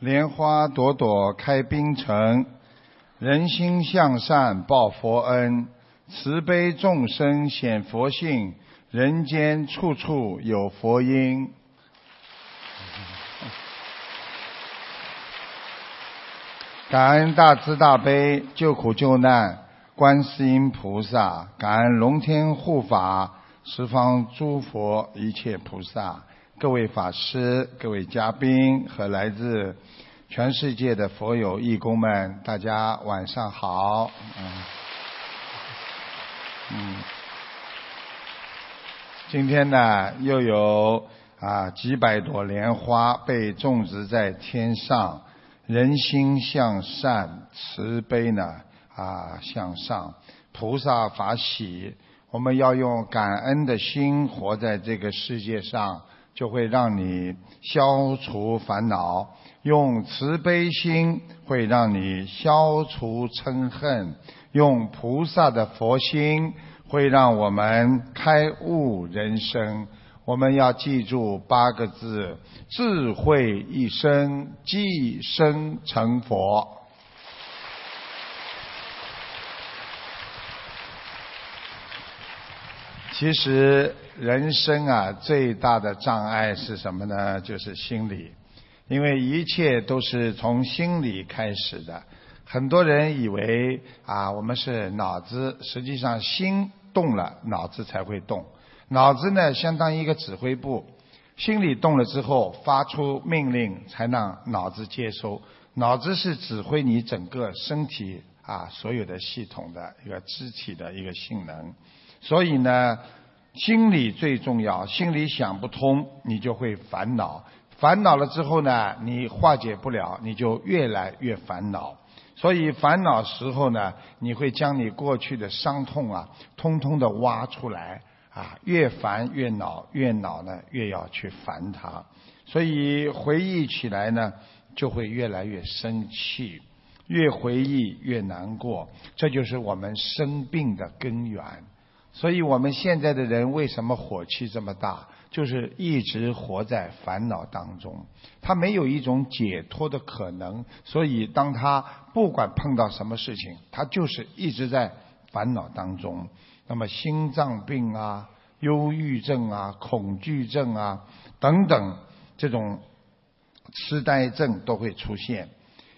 莲花朵朵开冰城，人心向善报佛恩，慈悲众生显佛性，人间处处有佛音。感恩大慈大悲救苦救难观世音菩萨，感恩龙天护法十方诸佛一切菩萨，各位法师、各位嘉宾和来自全世界的佛友义工们，大家晚上好。嗯，嗯，今天呢，又有啊几百朵莲花被种植在天上。人心向善，慈悲呢啊向上，菩萨法喜。我们要用感恩的心活在这个世界上，就会让你消除烦恼；用慈悲心会让你消除嗔恨；用菩萨的佛心会让我们开悟人生。我们要记住八个字：智慧一生，即生成佛。其实人生啊，最大的障碍是什么呢？就是心理，因为一切都是从心理开始的。很多人以为啊，我们是脑子，实际上心动了，脑子才会动。脑子呢，相当于一个指挥部，心里动了之后，发出命令，才让脑子接收。脑子是指挥你整个身体啊所有的系统的一个肢体的一个性能。所以呢，心理最重要。心里想不通，你就会烦恼。烦恼了之后呢，你化解不了，你就越来越烦恼。所以烦恼时候呢，你会将你过去的伤痛啊，通通的挖出来。啊，越烦越恼，越恼呢越要去烦他，所以回忆起来呢就会越来越生气，越回忆越难过，这就是我们生病的根源。所以我们现在的人为什么火气这么大？就是一直活在烦恼当中，他没有一种解脱的可能。所以当他不管碰到什么事情，他就是一直在烦恼当中。那么心脏病啊、忧郁症啊、恐惧症啊等等这种痴呆症都会出现。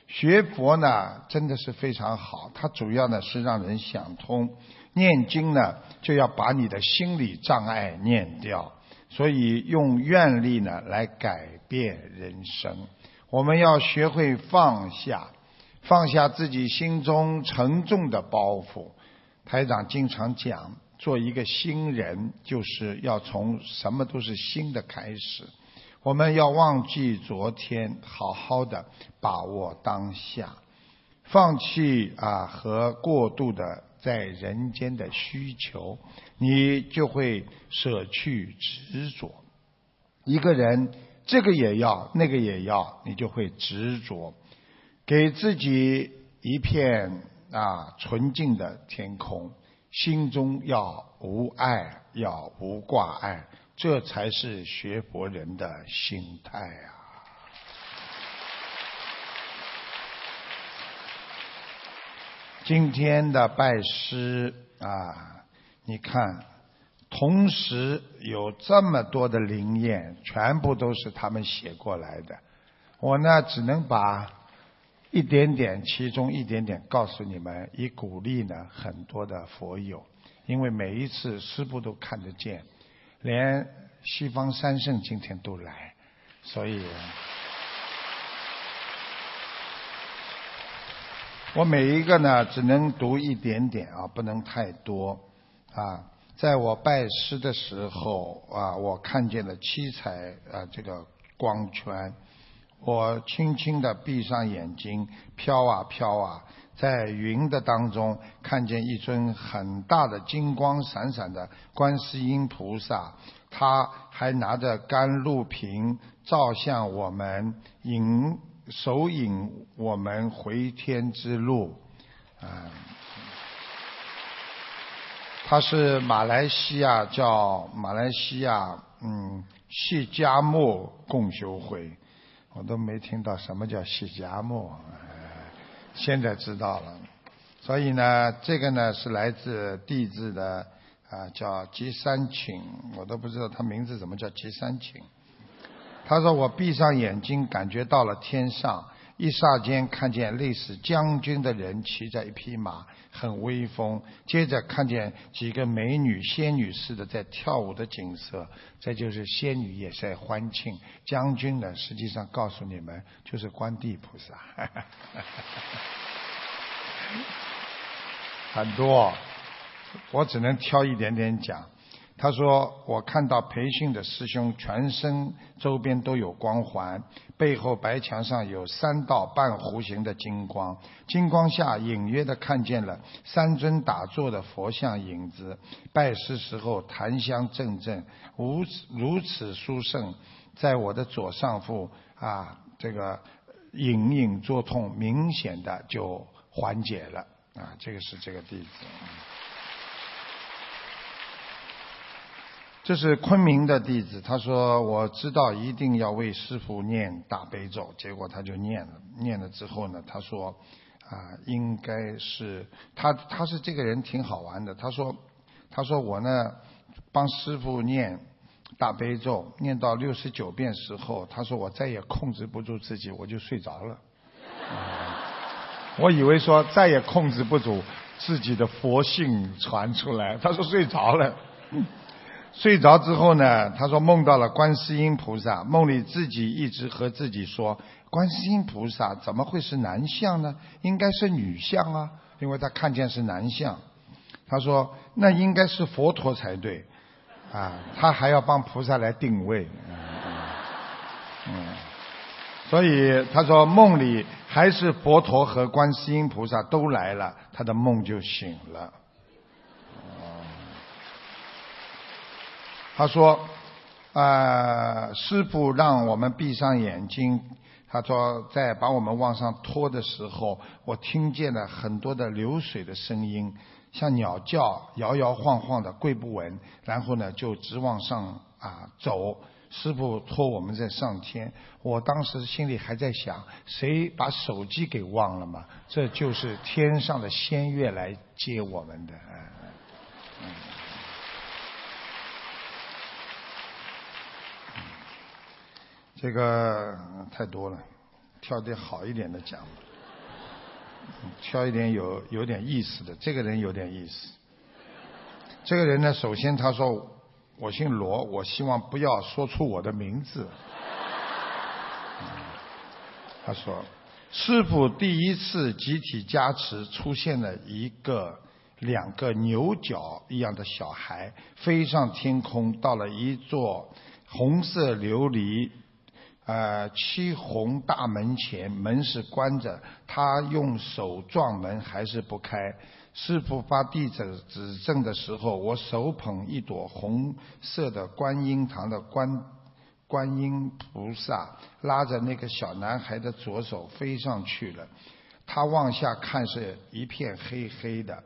学佛呢真的是非常好，它主要呢是让人想通。念经呢就要把你的心理障碍念掉，所以用愿力呢来改变人生。我们要学会放下，放下自己心中沉重的包袱。台长经常讲，做一个新人，就是要从什么都是新的开始。我们要忘记昨天，好好的把握当下，放弃啊和过度的在人间的需求，你就会舍去执着。一个人这个也要，那个也要，你就会执着，给自己一片。啊，纯净的天空，心中要无爱，要无挂碍，这才是学佛人的心态啊！今天的拜师啊，你看，同时有这么多的灵验，全部都是他们写过来的，我呢，只能把。一点点，其中一点点告诉你们，以鼓励呢很多的佛友，因为每一次师父都看得见，连西方三圣今天都来，所以，我每一个呢只能读一点点啊，不能太多啊。在我拜师的时候啊，我看见了七彩啊这个光圈。我轻轻地闭上眼睛，飘啊飘啊，在云的当中看见一尊很大的金光闪闪的观世音菩萨，他还拿着甘露瓶照向我们，迎手引我们回天之路。啊，他是马来西亚叫马来西亚嗯释迦牟共修会。我都没听到什么叫释迦牟，现在知道了。所以呢，这个呢是来自地质的啊，叫吉山请，我都不知道他名字怎么叫吉山请。他说我闭上眼睛，感觉到了天上。一霎间看见类似将军的人骑着一匹马，很威风。接着看见几个美女仙女似的在跳舞的景色，这就是仙女也在欢庆。将军呢，实际上告诉你们，就是观地菩萨。很多，我只能挑一点点讲。他说：“我看到培训的师兄全身周边都有光环，背后白墙上有三道半弧形的金光，金光下隐约的看见了三尊打坐的佛像影子。拜师时候檀香阵阵，如此如此殊胜，在我的左上腹啊，这个隐隐作痛，明显的就缓解了啊。这个是这个弟子。”这是昆明的弟子，他说我知道一定要为师傅念大悲咒，结果他就念了，念了之后呢，他说啊，应该是他他是这个人挺好玩的，他说他说我呢帮师傅念大悲咒，念到六十九遍时候，他说我再也控制不住自己，我就睡着了。我以为说再也控制不住自己的佛性传出来，他说睡着了。睡着之后呢，他说梦到了观世音菩萨，梦里自己一直和自己说，观世音菩萨怎么会是男相呢？应该是女相啊，因为他看见是男相。他说那应该是佛陀才对，啊，他还要帮菩萨来定位，嗯，所以他说梦里还是佛陀和观世音菩萨都来了，他的梦就醒了。他说：“啊，师傅让我们闭上眼睛。他说，在把我们往上拖的时候，我听见了很多的流水的声音，像鸟叫，摇摇晃晃的，跪不稳。然后呢，就直往上啊走。师傅托我们在上天。我当时心里还在想，谁把手机给忘了嘛？这就是天上的仙乐来接我们的。”这个太多了，挑点好一点的讲，挑一点有有点意思的。这个人有点意思。这个人呢，首先他说我姓罗，我希望不要说出我的名字。他说，师傅第一次集体加持出现了一个两个牛角一样的小孩，飞上天空，到了一座红色琉璃。呃，漆红大门前，门是关着，他用手撞门还是不开。师傅发弟子指证的时候，我手捧一朵红色的观音堂的观观音菩萨，拉着那个小男孩的左手飞上去了。他往下看是一片黑黑的，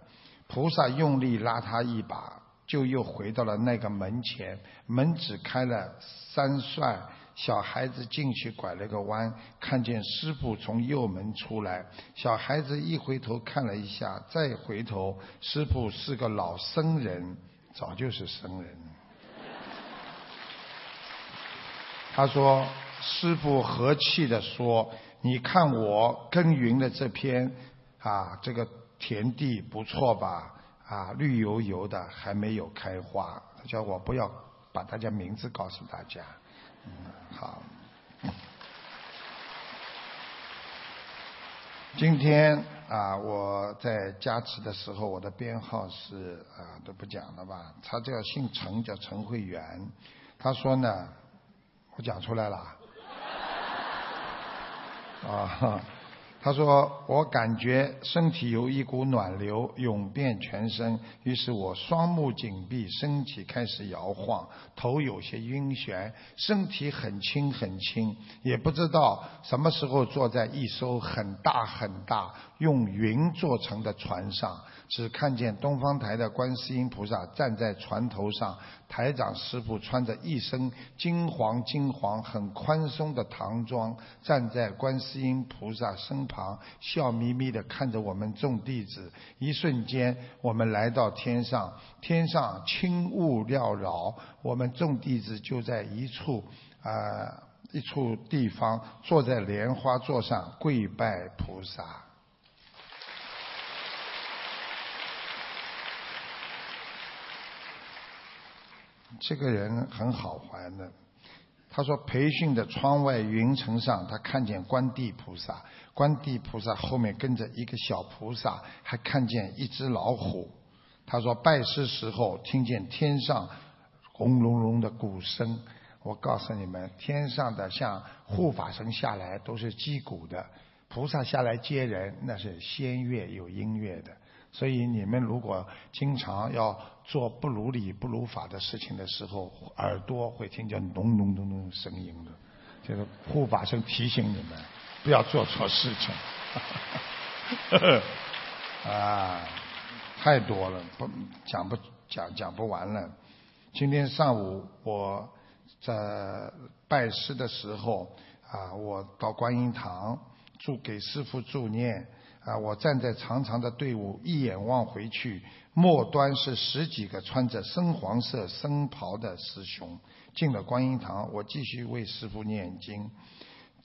菩萨用力拉他一把，就又回到了那个门前，门只开了三扇。小孩子进去拐了个弯，看见师傅从右门出来。小孩子一回头看了一下，再回头，师傅是个老僧人，早就是僧人。他说：“师傅和气的说，你看我耕耘的这片啊，这个田地不错吧？啊，绿油油的，还没有开花。叫我不要把大家名字告诉大家。”好，今天啊，我在加持的时候，我的编号是啊都不讲了吧？他叫姓陈，叫陈慧元。他说呢，我讲出来了。啊，他说：“我感觉身体有一股暖流涌遍全身，于是我双目紧闭，身体开始摇晃，头有些晕眩，身体很轻很轻，也不知道什么时候坐在一艘很大很大用云做成的船上。”只看见东方台的观世音菩萨站在船头上，台长师傅穿着一身金黄金黄、很宽松的唐装，站在观世音菩萨身旁，笑眯眯地看着我们众弟子。一瞬间，我们来到天上，天上轻雾缭绕，我们众弟子就在一处啊一处地方，坐在莲花座上跪拜菩萨。这个人很好玩的，他说培训的窗外云层上，他看见观地菩萨，观地菩萨后面跟着一个小菩萨，还看见一只老虎。他说拜师时候听见天上轰隆隆的鼓声，我告诉你们，天上的像护法神下来都是击鼓的，菩萨下来接人那是仙乐有音乐的。所以你们如果经常要做不如理不如法的事情的时候，耳朵会听见咚咚咚咚声音的，就是护法神提醒你们不要做错事情。啊，太多了，不讲不讲讲不完了。今天上午我在拜师的时候啊，我到观音堂祝给师傅祝念。啊！我站在长长的队伍，一眼望回去，末端是十几个穿着深黄色僧袍的师兄。进了观音堂，我继续为师父念经，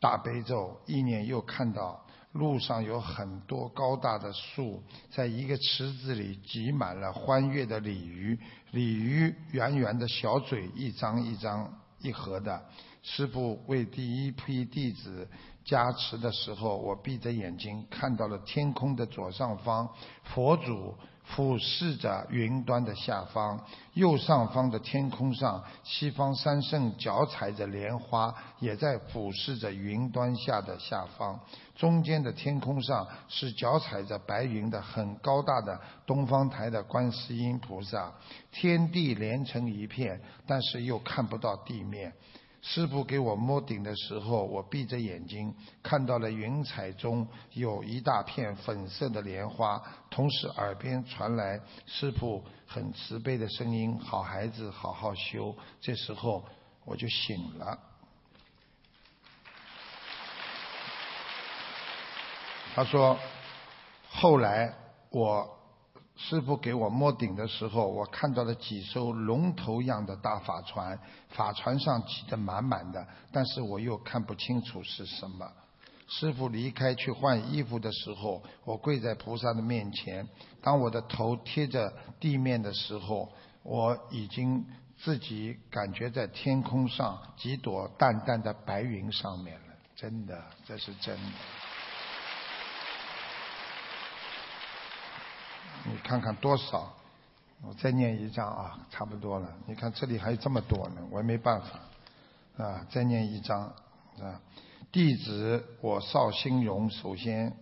大悲咒。一念又看到路上有很多高大的树，在一个池子里挤满了欢悦的鲤鱼，鲤鱼圆圆的小嘴，一张一张一合的。师父为第一批弟子。加持的时候，我闭着眼睛看到了天空的左上方，佛祖俯视着云端的下方；右上方的天空上，西方三圣脚踩着莲花，也在俯视着云端下的下方。中间的天空上是脚踩着白云的很高大的东方台的观世音菩萨。天地连成一片，但是又看不到地面。师傅给我摸顶的时候，我闭着眼睛看到了云彩中有一大片粉色的莲花，同时耳边传来师傅很慈悲的声音：“好孩子，好好修。”这时候我就醒了。他说：“后来我。”师傅给我摸顶的时候，我看到了几艘龙头样的大法船，法船上挤得满满的，但是我又看不清楚是什么。师傅离开去换衣服的时候，我跪在菩萨的面前，当我的头贴着地面的时候，我已经自己感觉在天空上几朵淡淡的白云上面了，真的，这是真的。看看多少？我再念一张啊，差不多了。你看这里还有这么多呢，我也没办法啊。再念一张啊，弟子我邵兴荣，首先。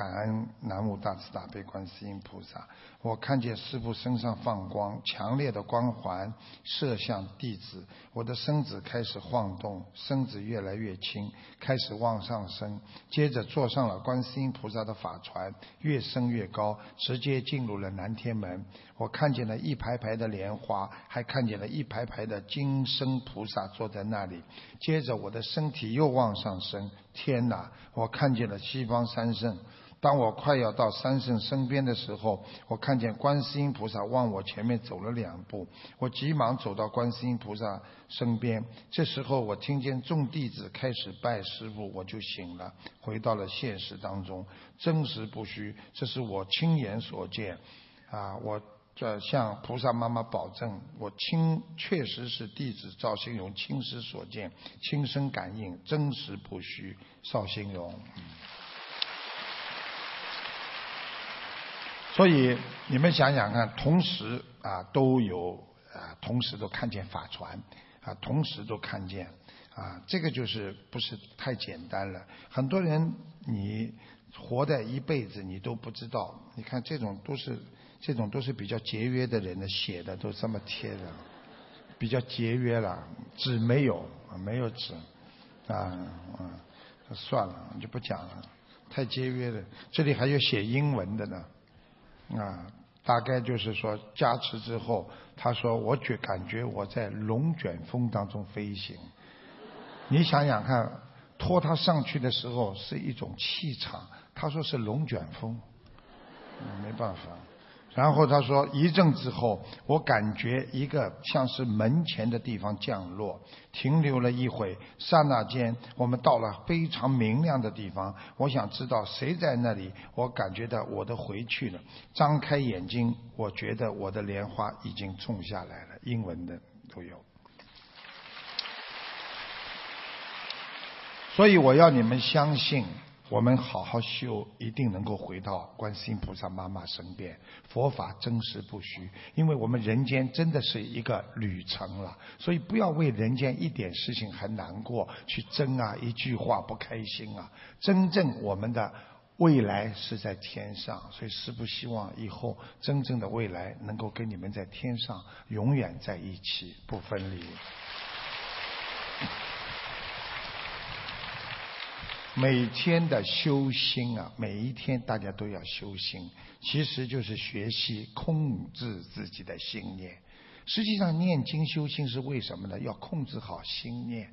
感恩南无大慈大悲观世音菩萨，我看见师父身上放光，强烈的光环射向弟子，我的身子开始晃动，身子越来越轻，开始往上升，接着坐上了观世音菩萨的法船，越升越高，直接进入了南天门。我看见了一排排的莲花，还看见了一排排的金身菩萨坐在那里。接着我的身体又往上升，天哪！我看见了西方三圣。当我快要到三圣身边的时候，我看见观世音菩萨往我前面走了两步，我急忙走到观世音菩萨身边。这时候，我听见众弟子开始拜师傅，我就醒了，回到了现实当中，真实不虚，这是我亲眼所见。啊，我这向菩萨妈妈保证，我亲确实是弟子赵兴荣亲师所见，亲身感应，真实不虚。邵兴荣。所以你们想想看，同时啊都有啊，同时都看见法船啊，同时都看见啊，这个就是不是太简单了。很多人你活的一辈子你都不知道，你看这种都是这种都是比较节约的人的写的都这么贴的，比较节约了，纸没有，没有纸，啊，啊，算了，就不讲了，太节约了。这里还有写英文的呢，啊，大概就是说加持之后，他说我觉感觉我在龙卷风当中飞行。你想想看，拖他上去的时候是一种气场，他说是龙卷风，没办法。然后他说一阵之后，我感觉一个像是门前的地方降落，停留了一会，刹那间我们到了非常明亮的地方。我想知道谁在那里，我感觉到我的回去了。张开眼睛，我觉得我的莲花已经种下来了。英文的都有。所以我要你们相信，我们好好修，一定能够回到观世音菩萨妈妈身边。佛法真实不虚，因为我们人间真的是一个旅程了。所以不要为人间一点事情还难过，去争啊，一句话不开心啊。真正我们的未来是在天上，所以师父希望以后真正的未来能够跟你们在天上永远在一起，不分离。每天的修心啊，每一天大家都要修心，其实就是学习控制自己的心念。实际上念经修心是为什么呢？要控制好心念。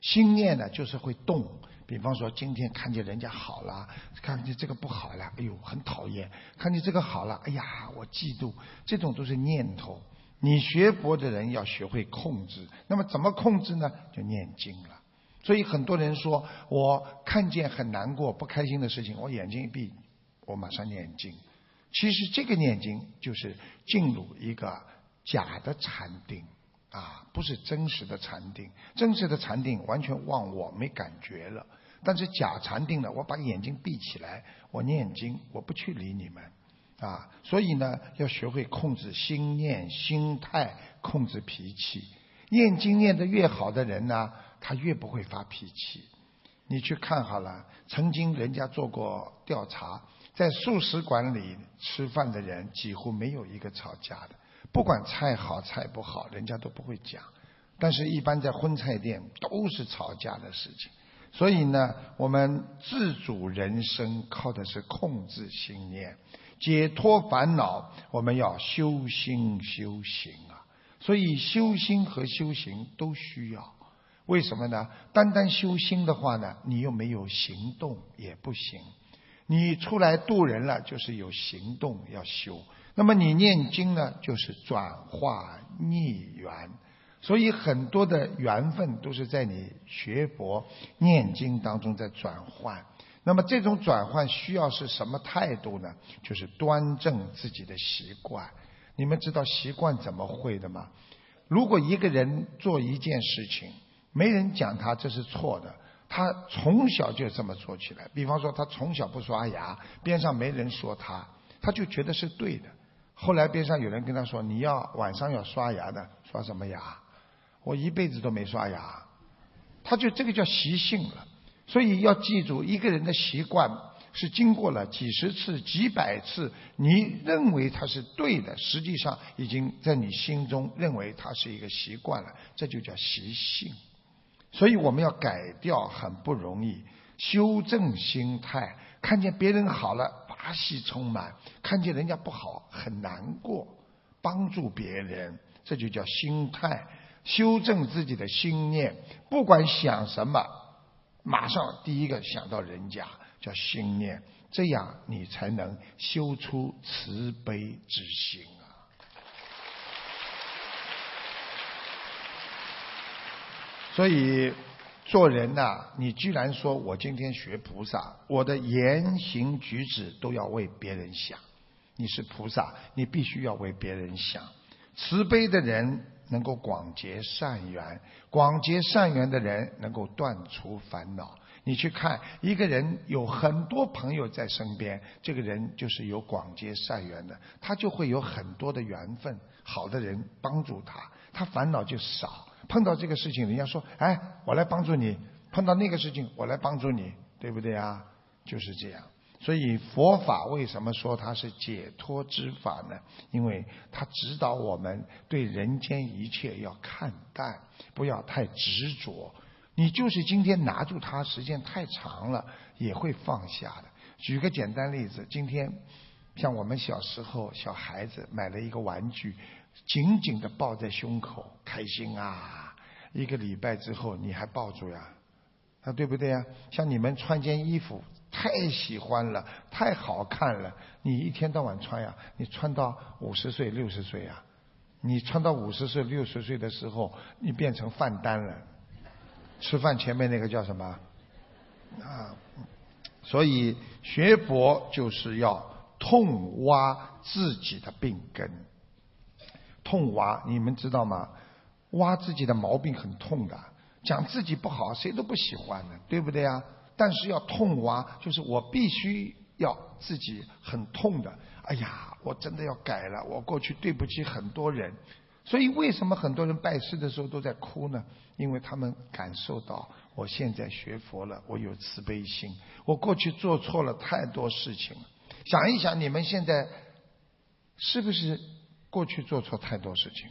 心念呢，就是会动。比方说，今天看见人家好了，看见这个不好了，哎呦，很讨厌；看见这个好了，哎呀，我嫉妒。这种都是念头。你学佛的人要学会控制。那么怎么控制呢？就念经了。所以很多人说，我看见很难过、不开心的事情，我眼睛一闭，我马上念经。其实这个念经就是进入一个假的禅定，啊，不是真实的禅定。真实的禅定完全忘我，没感觉了。但是假禅定呢，我把眼睛闭起来，我念经，我不去理你们，啊。所以呢，要学会控制心念、心态，控制脾气。念经念得越好的人呢？他越不会发脾气，你去看好了。曾经人家做过调查，在素食馆里吃饭的人几乎没有一个吵架的，不管菜好菜不好，人家都不会讲。但是，一般在荤菜店都是吵架的事情。所以呢，我们自主人生靠的是控制心念，解脱烦恼，我们要修心修行啊。所以，修心和修行都需要。为什么呢？单单修心的话呢，你又没有行动也不行。你出来渡人了，就是有行动要修。那么你念经呢，就是转化逆缘。所以很多的缘分都是在你学佛念经当中在转换。那么这种转换需要是什么态度呢？就是端正自己的习惯。你们知道习惯怎么会的吗？如果一个人做一件事情，没人讲他这是错的，他从小就这么做起来。比方说，他从小不刷牙，边上没人说他，他就觉得是对的。后来边上有人跟他说：“你要晚上要刷牙的，刷什么牙？我一辈子都没刷牙。”他就这个叫习性了。所以要记住，一个人的习惯是经过了几十次、几百次，你认为他是对的，实际上已经在你心中认为他是一个习惯了，这就叫习性。所以我们要改掉很不容易，修正心态。看见别人好了，把喜充满；看见人家不好，很难过。帮助别人，这就叫心态。修正自己的心念，不管想什么，马上第一个想到人家，叫心念。这样你才能修出慈悲之心。所以做人呐，你居然说我今天学菩萨，我的言行举止都要为别人想。你是菩萨，你必须要为别人想。慈悲的人能够广结善缘，广结善缘的人能够断除烦恼。你去看一个人有很多朋友在身边，这个人就是有广结善缘的，他就会有很多的缘分，好的人帮助他，他烦恼就少。碰到这个事情，人家说：“哎，我来帮助你。”碰到那个事情，我来帮助你，对不对啊？就是这样。所以佛法为什么说它是解脱之法呢？因为它指导我们对人间一切要看淡，不要太执着。你就是今天拿住它，时间太长了也会放下的。举个简单例子，今天像我们小时候小孩子买了一个玩具，紧紧的抱在胸口，开心啊！一个礼拜之后你还抱住呀？啊，对不对呀？像你们穿件衣服。太喜欢了，太好看了。你一天到晚穿呀，你穿到五十岁、六十岁呀，你穿到五十岁、六十岁的时候，你变成饭单了。吃饭前面那个叫什么？啊，所以学佛就是要痛挖自己的病根。痛挖，你们知道吗？挖自己的毛病很痛的，讲自己不好，谁都不喜欢的，对不对呀？但是要痛挖，就是我必须要自己很痛的。哎呀，我真的要改了，我过去对不起很多人。所以为什么很多人拜师的时候都在哭呢？因为他们感受到我现在学佛了，我有慈悲心。我过去做错了太多事情了，想一想你们现在是不是过去做错太多事情？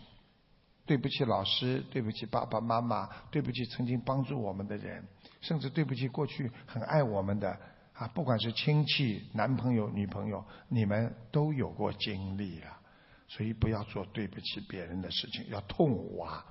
对不起老师，对不起爸爸妈妈，对不起曾经帮助我们的人。甚至对不起过去很爱我们的啊，不管是亲戚、男朋友、女朋友，你们都有过经历啊，所以不要做对不起别人的事情，要痛挖。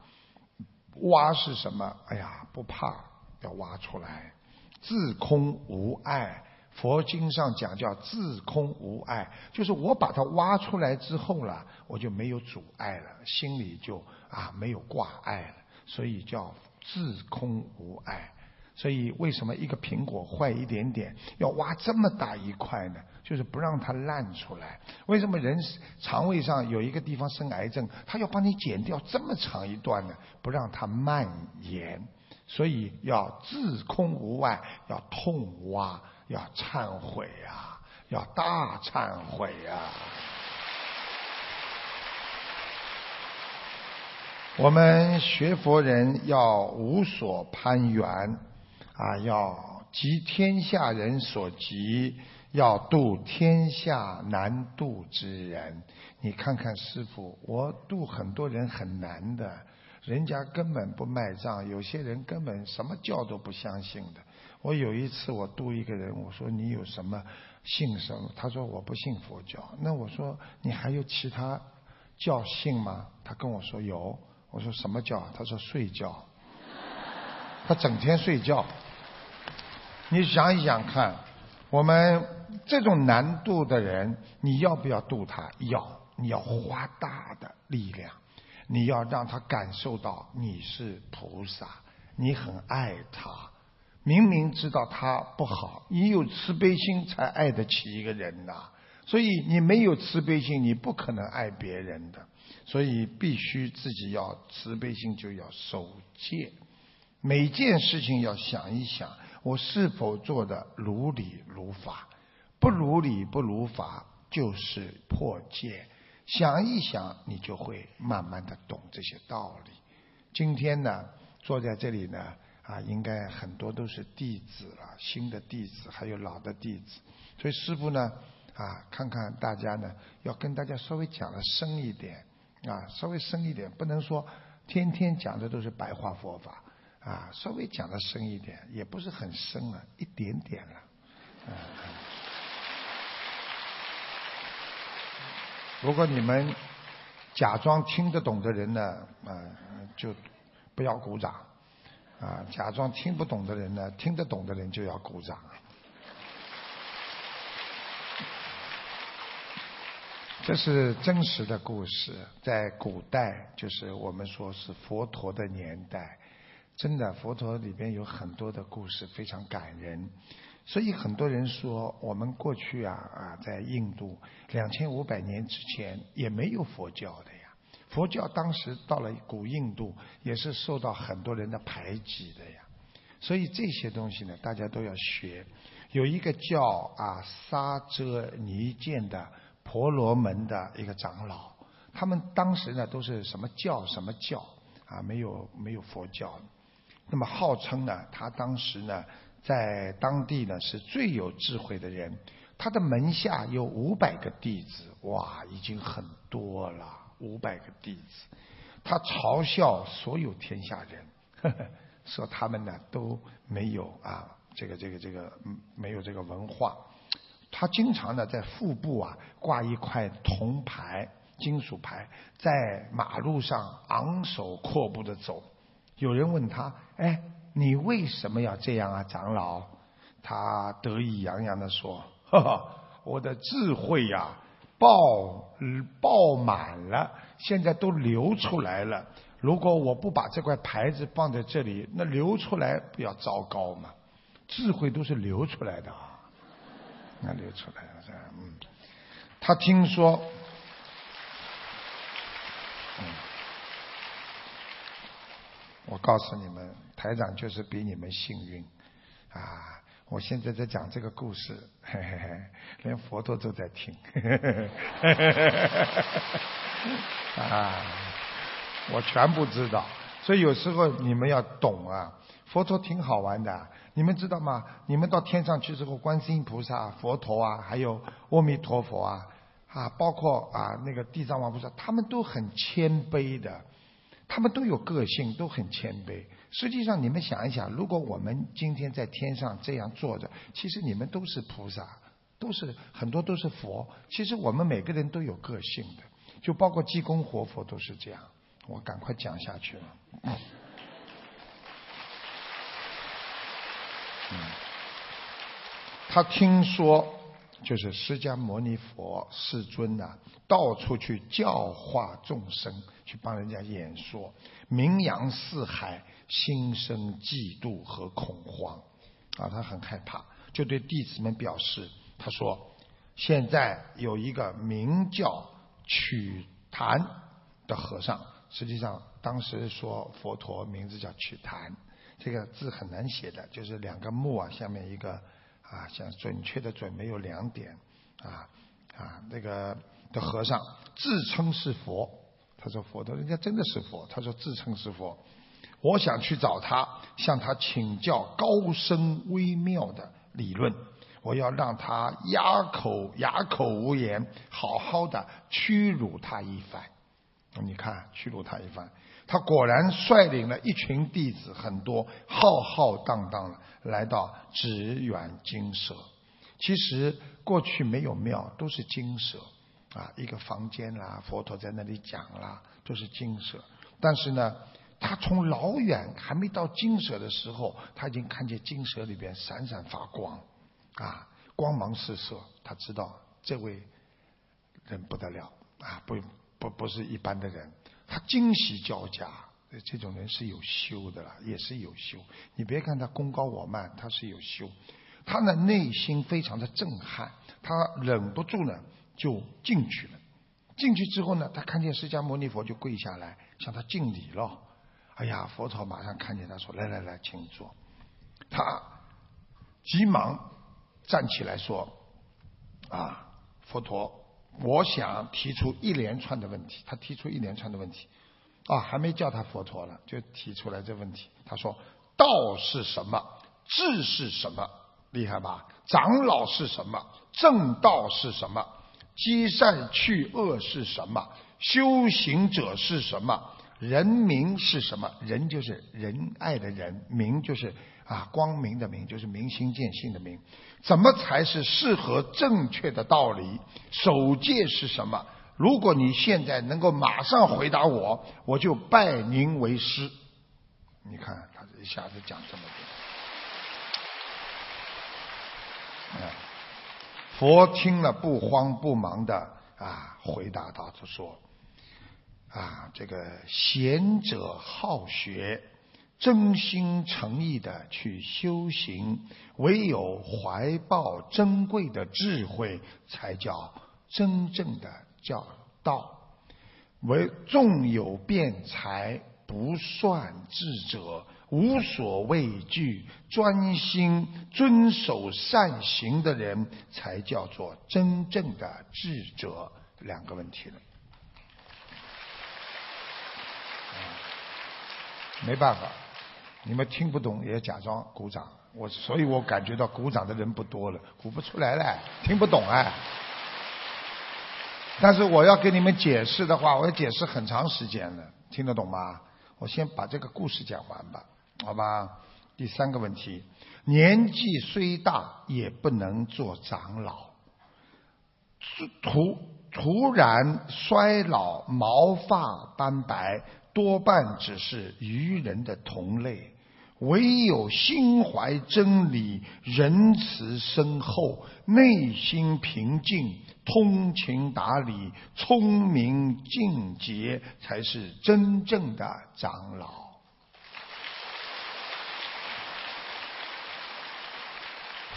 挖是什么？哎呀，不怕，要挖出来。自空无碍，佛经上讲叫自空无碍，就是我把它挖出来之后了，我就没有阻碍了，心里就啊没有挂碍了，所以叫自空无碍。所以，为什么一个苹果坏一点点要挖这么大一块呢？就是不让它烂出来。为什么人肠胃上有一个地方生癌症，他要帮你剪掉这么长一段呢？不让它蔓延。所以要自空无碍，要痛挖，要忏悔啊，要大忏悔啊。我们学佛人要无所攀缘。啊，要急天下人所急，要度天下难度之人。你看看师傅，我度很多人很难的，人家根本不卖账，有些人根本什么教都不相信的。我有一次我度一个人，我说你有什么信什么？他说我不信佛教。那我说你还有其他教信吗？他跟我说有。我说什么教？他说睡觉。他整天睡觉。你想一想看，我们这种难度的人，你要不要度他？要，你要花大的力量，你要让他感受到你是菩萨，你很爱他。明明知道他不好，你有慈悲心才爱得起一个人呐。所以你没有慈悲心，你不可能爱别人的。所以必须自己要慈悲心，就要守戒。每件事情要想一想。我是否做的如理如法？不如理不如法，就是破戒。想一想，你就会慢慢的懂这些道理。今天呢，坐在这里呢，啊，应该很多都是弟子了，新的弟子，还有老的弟子。所以师傅呢，啊，看看大家呢，要跟大家稍微讲的深一点，啊，稍微深一点，不能说天天讲的都是白话佛法。啊，稍微讲的深一点，也不是很深了，一点点了。如果你们假装听得懂的人呢，啊，就不要鼓掌；啊，假装听不懂的人呢，听得懂的人就要鼓掌。这是真实的故事，在古代，就是我们说是佛陀的年代。真的，佛陀里边有很多的故事，非常感人。所以很多人说，我们过去啊啊，在印度两千五百年之前也没有佛教的。佛教当时到了古印度，也是受到很多人的排挤的呀。所以这些东西呢，大家都要学。有一个叫啊沙遮尼见的婆罗门的一个长老，他们当时呢都是什么教什么教。啊，没有没有佛教。那么号称呢，他当时呢，在当地呢是最有智慧的人。他的门下有五百个弟子，哇，已经很多了，五百个弟子。他嘲笑所有天下人，呵 呵说他们呢都没有啊，这个这个这个没有这个文化。他经常呢在腹部啊挂一块铜牌、金属牌，在马路上昂首阔步的走。有人问他：“哎，你为什么要这样啊，长老？”他得意洋洋的说：“哈哈，我的智慧呀，爆爆满了，现在都流出来了。如果我不把这块牌子放在这里，那流出来不要糟糕吗？智慧都是流出来的啊，那流出来了是？嗯，他听说，嗯，我告诉你们，台长就是比你们幸运啊。”我现在在讲这个故事，嘿嘿嘿，连佛陀都在听，啊，我全部知道。所以有时候你们要懂啊，佛陀挺好玩的。你们知道吗？你们到天上去之后，观世音菩萨、佛陀啊，还有阿弥陀佛啊，啊，包括啊那个地藏王菩萨，他们都很谦卑的。他们都有个性，都很谦卑。实际上，你们想一想，如果我们今天在天上这样坐着，其实你们都是菩萨，都是很多都是佛。其实我们每个人都有个性的，就包括济公活佛都是这样。我赶快讲下去了。他听说。就是释迦牟尼佛世尊呐，到处去教化众生，去帮人家演说，名扬四海，心生嫉妒和恐慌，啊，他很害怕，就对弟子们表示，他说，现在有一个名叫曲檀的和尚，实际上当时说佛陀名字叫曲檀，这个字很难写的，就是两个木啊，下面一个。啊，像准确的准没有两点，啊啊，那个的和尚自称是佛，他说佛陀人家真的是佛，他说自称是佛，我想去找他，向他请教高深微妙的理论，我要让他哑口哑口无言，好好的屈辱他一番。你看，屈辱他一番。他果然率领了一群弟子，很多浩浩荡荡的来到只远精舍。其实过去没有庙，都是精舍啊，一个房间啦，佛陀在那里讲啦，都是精舍。但是呢，他从老远还没到金舍的时候，他已经看见金舍里边闪闪发光，啊，光芒四射。他知道这位人不得了啊，不不不是一般的人。他惊喜交加，这种人是有修的啦，也是有修。你别看他功高我慢，他是有修。他的内心非常的震撼，他忍不住呢就进去了。进去之后呢，他看见释迦牟尼佛就跪下来向他敬礼了。哎呀，佛陀马上看见他说：“来来来，请坐。”他急忙站起来说：“啊，佛陀。”我想提出一连串的问题，他提出一连串的问题，啊，还没叫他佛陀呢，就提出来这问题。他说：“道是什么？智是什么？厉害吧？长老是什么？正道是什么？积善去恶是什么？修行者是什么？人民是什么？人就是仁爱的人，民就是啊光明的明，就是明心见性的明。”怎么才是适合正确的道理？守戒是什么？如果你现在能够马上回答我，我就拜您为师。你看，他一下子讲这么多。佛听了不慌不忙的啊，回答道：“就说啊，这个贤者好学。”真心诚意的去修行，唯有怀抱珍贵的智慧，才叫真正的叫道。为纵有辩才，不算智者，无所畏惧，专心遵守善行的人，才叫做真正的智者。两个问题了。没办法，你们听不懂也假装鼓掌。我所以，我感觉到鼓掌的人不多了，鼓不出来了，听不懂哎。但是我要给你们解释的话，我要解释很长时间了，听得懂吗？我先把这个故事讲完吧，好吧？第三个问题，年纪虽大也不能做长老，突突然衰老，毛发斑白，多半只是愚人的同类。唯有心怀真理、仁慈深厚、内心平静、通情达理、聪明净洁，才是真正的长老。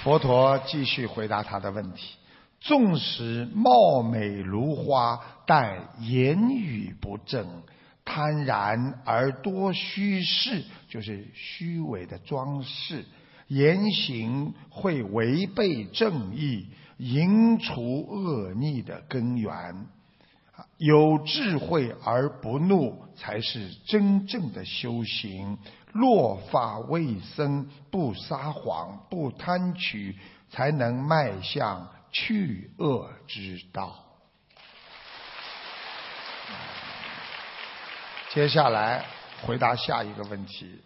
佛陀继续回答他的问题：纵使貌美如花，但言语不正。贪然而多虚饰，就是虚伪的装饰；言行会违背正义，淫除恶逆的根源。有智慧而不怒，才是真正的修行。落发为僧，不撒谎，不贪取，才能迈向去恶之道。接下来回答下一个问题：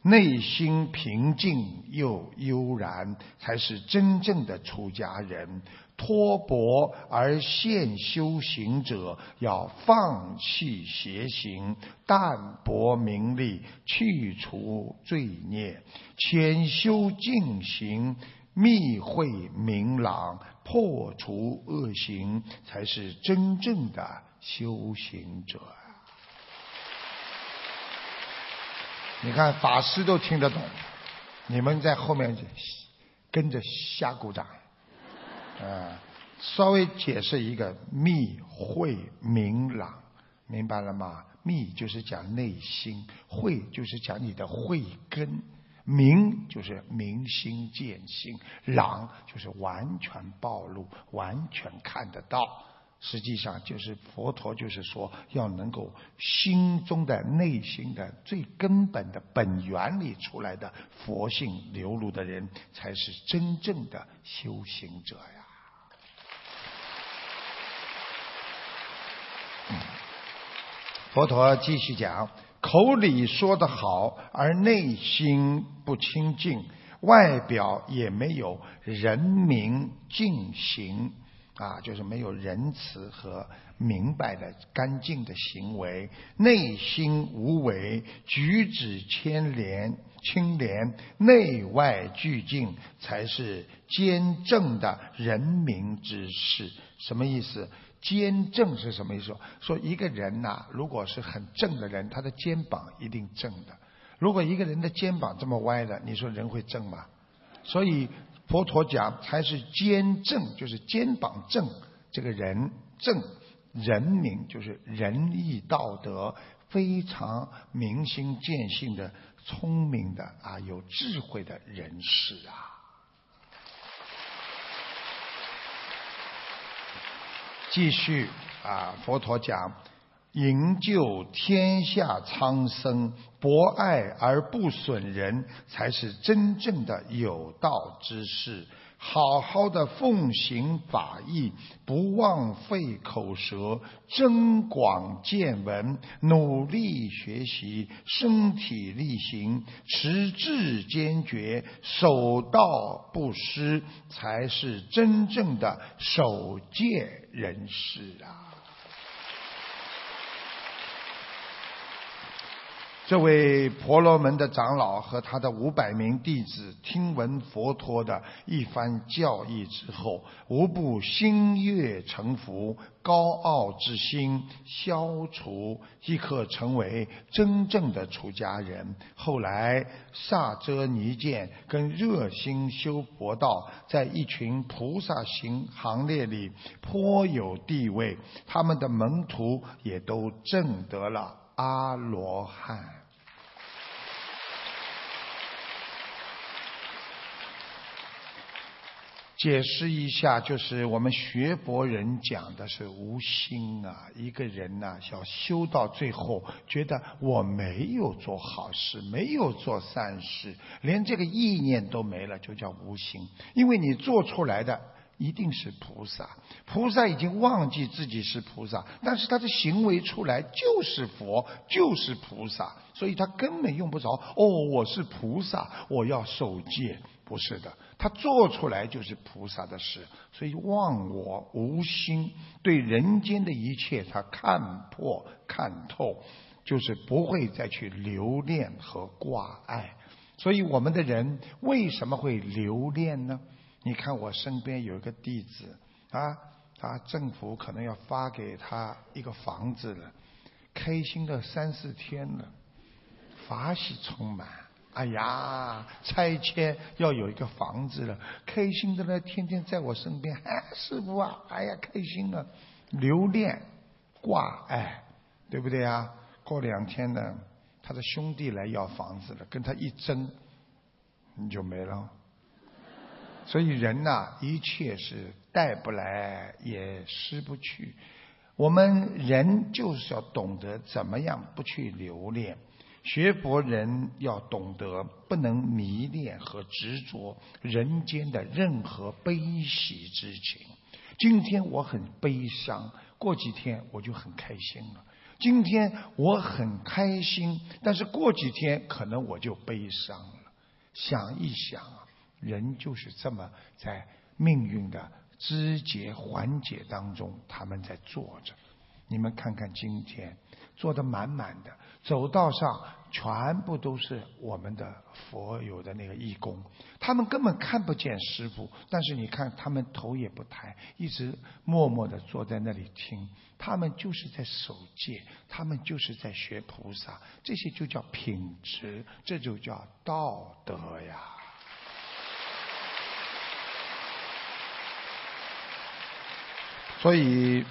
内心平静又悠然，才是真正的出家人。托钵而现修行者，要放弃邪行，淡泊名利，去除罪孽，潜修净行，密会明朗，破除恶行，才是真正的修行者。你看法师都听得懂，你们在后面跟着瞎鼓掌，啊，稍微解释一个密慧明朗，明白了吗？密就是讲内心，慧就是讲你的慧根，明就是明心见性，朗就是完全暴露，完全看得到。实际上就是佛陀，就是说要能够心中的内心的最根本的本源里出来的佛性流露的人，才是真正的修行者呀。佛陀继续讲，口里说得好，而内心不清净，外表也没有人民净行。啊，就是没有仁慈和明白的干净的行为，内心无为，举止牵连清廉，内外俱净，才是坚正的人民之士。什么意思？坚正是什么意思？说一个人呐，如果是很正的人，他的肩膀一定正的。如果一个人的肩膀这么歪的，你说人会正吗？所以。佛陀讲，才是肩正，就是肩膀正，这个人正，人民就是仁义道德非常明心见性的聪明的啊，有智慧的人士啊。继续啊，佛陀讲。营救天下苍生，博爱而不损人，才是真正的有道之士。好好的奉行法义，不枉费口舌，增广见闻，努力学习，身体力行，持志坚决，守道不失，才是真正的守戒人士啊！这位婆罗门的长老和他的五百名弟子听闻佛陀的一番教义之后，无不心悦诚服，高傲之心消除，即可成为真正的出家人。后来，萨遮尼见跟热心修佛道，在一群菩萨行行列里颇有地位，他们的门徒也都证得了。阿罗汉。解释一下，就是我们学佛人讲的是无心啊。一个人呐、要修到最后，觉得我没有做好事，没有做善事，连这个意念都没了，就叫无心。因为你做出来的一定是菩萨，菩萨已经忘记自己是菩萨，但是他的行为出来就是佛，就是菩萨，所以他根本用不着哦，我是菩萨，我要守戒。不是的，他做出来就是菩萨的事，所以忘我无心，对人间的一切他看破看透，就是不会再去留恋和挂碍。所以我们的人为什么会留恋呢？你看我身边有一个弟子啊，他政府可能要发给他一个房子了，开心了三四天了，法喜充满。哎呀，拆迁要有一个房子了，开心的呢，天天在我身边。哎，师傅啊，哎呀，开心了，留恋挂碍，对不对啊？过两天呢，他的兄弟来要房子了，跟他一争，你就没了。所以人呐，一切是带不来也失不去。我们人就是要懂得怎么样不去留恋。学佛人要懂得不能迷恋和执着人间的任何悲喜之情。今天我很悲伤，过几天我就很开心了。今天我很开心，但是过几天可能我就悲伤了。想一想啊，人就是这么在命运的枝节环节当中，他们在做着。你们看看今天。坐得满满的，走道上全部都是我们的佛友的那个义工，他们根本看不见师傅，但是你看他们头也不抬，一直默默地坐在那里听，他们就是在守戒，他们就是在学菩萨，这些就叫品质，这就叫道德呀。所以，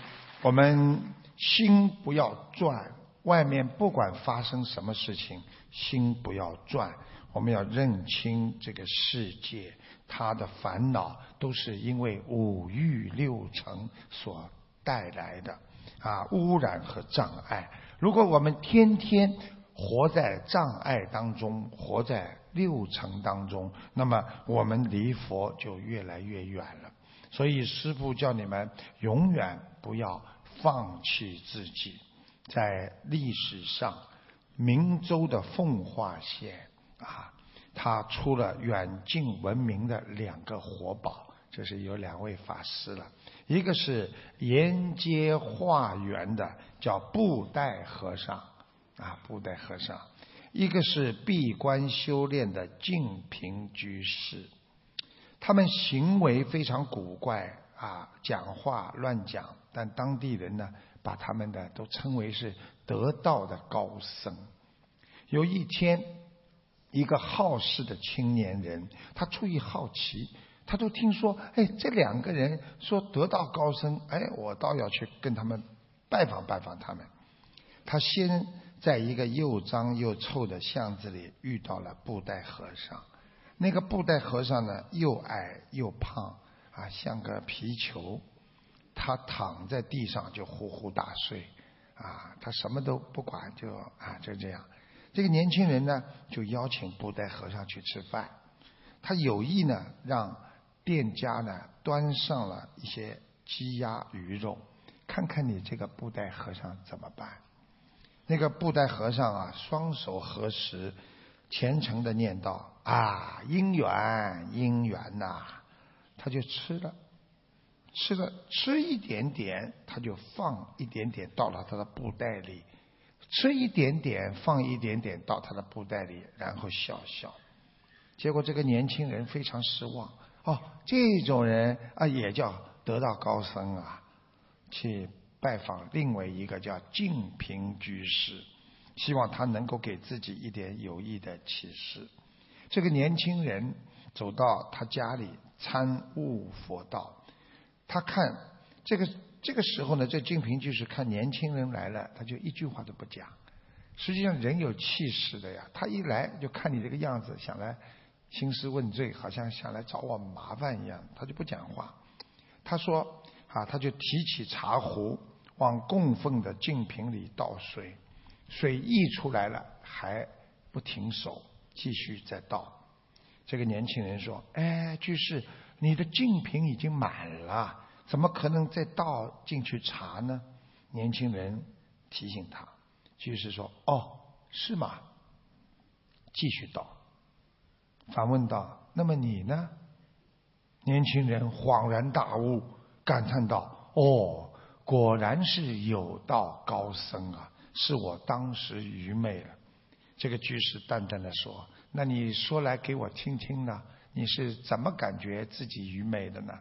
我们。心不要转，外面不管发生什么事情，心不要转。我们要认清这个世界，它的烦恼都是因为五欲六尘所带来的啊污染和障碍。如果我们天天活在障碍当中，活在六尘当中，那么我们离佛就越来越远了。所以师父叫你们永远不要。放弃自己，在历史上，明州的奉化县啊，他出了远近闻名的两个活宝，就是有两位法师了，一个是沿街化缘的，叫布袋和尚啊，布袋和尚；一个是闭关修炼的净平居士，他们行为非常古怪。啊，讲话乱讲，但当地人呢，把他们的都称为是得道的高僧。有一天，一个好事的青年人，他出于好奇，他都听说，哎，这两个人说得道高僧，哎，我倒要去跟他们拜访拜访他们。他先在一个又脏又臭的巷子里遇到了布袋和尚。那个布袋和尚呢，又矮又胖。啊，像个皮球，他躺在地上就呼呼大睡，啊，他什么都不管，就啊就这样。这个年轻人呢，就邀请布袋和尚去吃饭，他有意呢让店家呢端上了一些鸡鸭鱼肉，看看你这个布袋和尚怎么办。那个布袋和尚啊，双手合十，虔诚的念道：啊，姻缘，姻缘呐。他就吃了，吃了吃一点点，他就放一点点到了他的布袋里，吃一点点放一点点到他的布袋里，然后笑笑。结果这个年轻人非常失望，哦，这种人啊也叫得道高僧啊，去拜访另外一个叫净平居士，希望他能够给自己一点有益的启示。这个年轻人走到他家里。参悟佛道，他看这个这个时候呢，这净瓶就是看年轻人来了，他就一句话都不讲。实际上人有气势的呀，他一来就看你这个样子，想来兴师问罪，好像想来找我麻烦一样，他就不讲话。他说啊，他就提起茶壶，往供奉的净瓶里倒水，水溢出来了，还不停手，继续再倒。这个年轻人说：“哎，居士，你的净瓶已经满了，怎么可能再倒进去茶呢？”年轻人提醒他，居士说：“哦，是吗？”继续倒。反问道：“那么你呢？”年轻人恍然大悟，感叹道：“哦，果然是有道高僧啊！是我当时愚昧了。”这个居士淡淡的说：“那你说来给我听听呢？你是怎么感觉自己愚昧的呢？”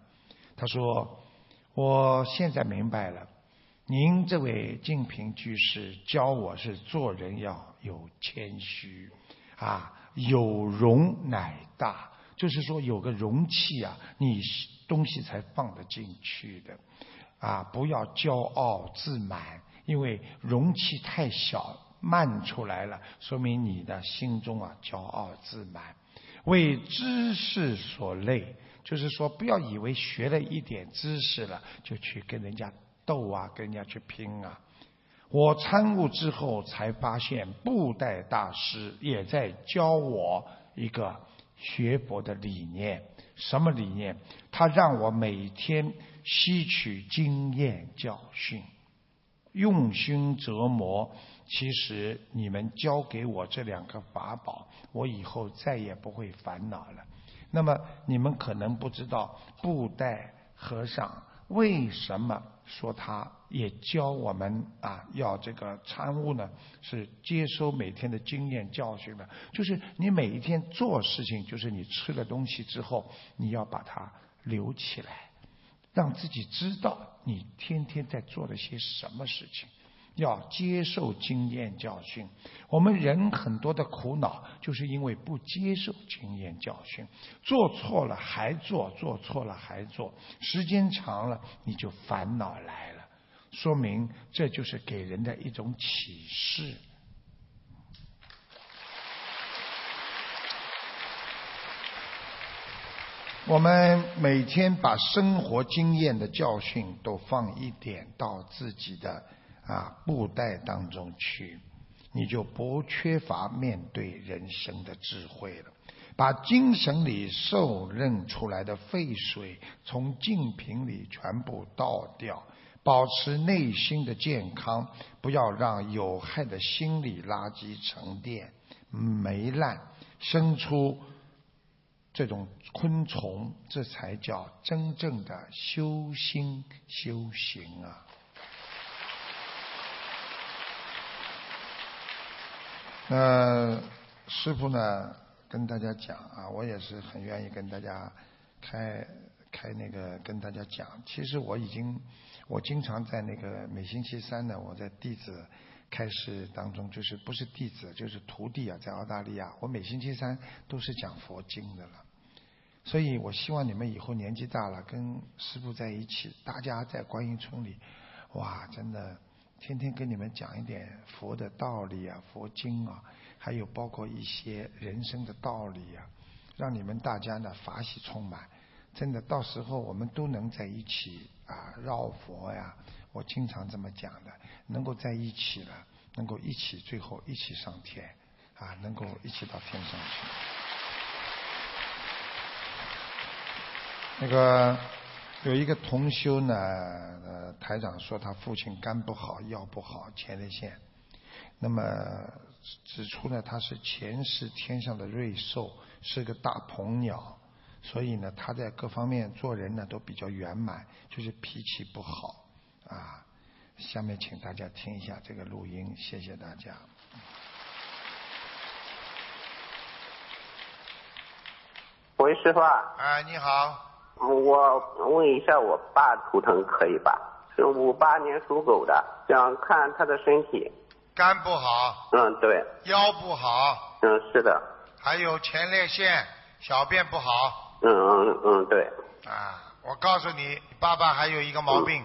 他说：“我现在明白了，您这位净瓶居士教我是做人要有谦虚啊。”有容乃大，就是说有个容器啊，你东西才放得进去的，啊，不要骄傲自满，因为容器太小，漫出来了，说明你的心中啊骄傲自满，为知识所累，就是说不要以为学了一点知识了就去跟人家斗啊，跟人家去拼啊。我参悟之后，才发现布袋大师也在教我一个学佛的理念。什么理念？他让我每天吸取经验教训，用心折磨。其实你们教给我这两个法宝，我以后再也不会烦恼了。那么你们可能不知道，布袋和尚为什么？说他也教我们啊，要这个参悟呢，是接收每天的经验教训的。就是你每一天做事情，就是你吃了东西之后，你要把它留起来，让自己知道你天天在做了些什么事情。要接受经验教训。我们人很多的苦恼，就是因为不接受经验教训，做错了还做，做错了还做，时间长了你就烦恼来了。说明这就是给人的一种启示。我们每天把生活经验的教训都放一点到自己的。啊，布袋当中去，你就不缺乏面对人生的智慧了。把精神里受任出来的废水从净瓶里全部倒掉，保持内心的健康，不要让有害的心理垃圾沉淀、霉烂，生出这种昆虫，这才叫真正的修心修行啊！那师傅呢？跟大家讲啊，我也是很愿意跟大家开开那个跟大家讲。其实我已经，我经常在那个每星期三呢，我在弟子开示当中，就是不是弟子就是徒弟啊，在澳大利亚，我每星期三都是讲佛经的了。所以我希望你们以后年纪大了，跟师傅在一起，大家在观音村里，哇，真的。天天跟你们讲一点佛的道理啊，佛经啊，还有包括一些人生的道理啊，让你们大家呢法喜充满。真的，到时候我们都能在一起啊绕佛呀。我经常这么讲的，能够在一起了，能够一起最后一起上天啊，能够一起到天上去。那个。有一个同修呢，呃，台长说他父亲肝不好、腰不好、前列腺，那么指出呢，他是前世天上的瑞兽，是个大鹏鸟，所以呢，他在各方面做人呢都比较圆满，就是脾气不好啊。下面请大家听一下这个录音，谢谢大家。喂，师傅。啊，你好。我问一下我爸图腾可以吧？是五八年属狗的，想看他的身体。肝不好。嗯，对。腰不好。嗯，是的。还有前列腺，小便不好。嗯嗯嗯，对。啊，我告诉你，爸爸还有一个毛病，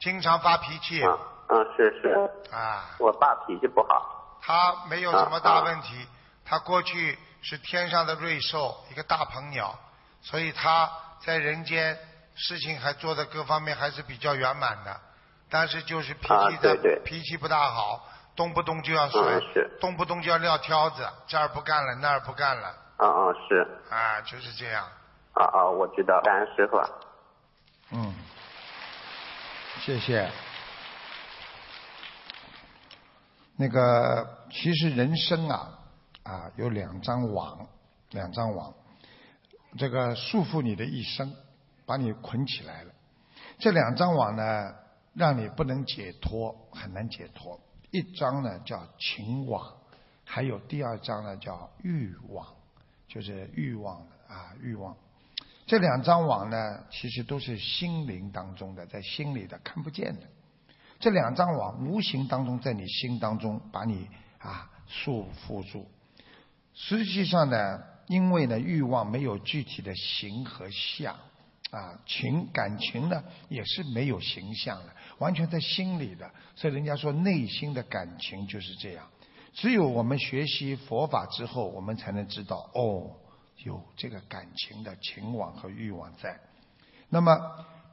经常发脾气。嗯嗯，是是。啊。我爸脾气不好。他没有什么大问题，他过去是天上的瑞兽，一个大鹏鸟，所以他在人间事情还做的各方面还是比较圆满的，但是就是脾气的、脾气不大好，动不动就要甩，动不动就要撂挑子，这儿不干了，那儿不干了。啊啊是。啊，就是这样。啊啊，我知道，感恩师傅。嗯，谢谢。那个，其实人生啊，啊，有两张网，两张网，这个束缚你的一生，把你捆起来了。这两张网呢，让你不能解脱，很难解脱。一张呢叫情网，还有第二张呢叫欲望，就是欲望啊，欲望。这两张网呢，其实都是心灵当中的，在心里的看不见的。这两张网无形当中在你心当中把你啊束缚住。实际上呢，因为呢欲望没有具体的形和相啊，情感情呢也是没有形象的，完全在心里的。所以人家说内心的感情就是这样。只有我们学习佛法之后，我们才能知道哦，有这个感情的情网和欲望在。那么。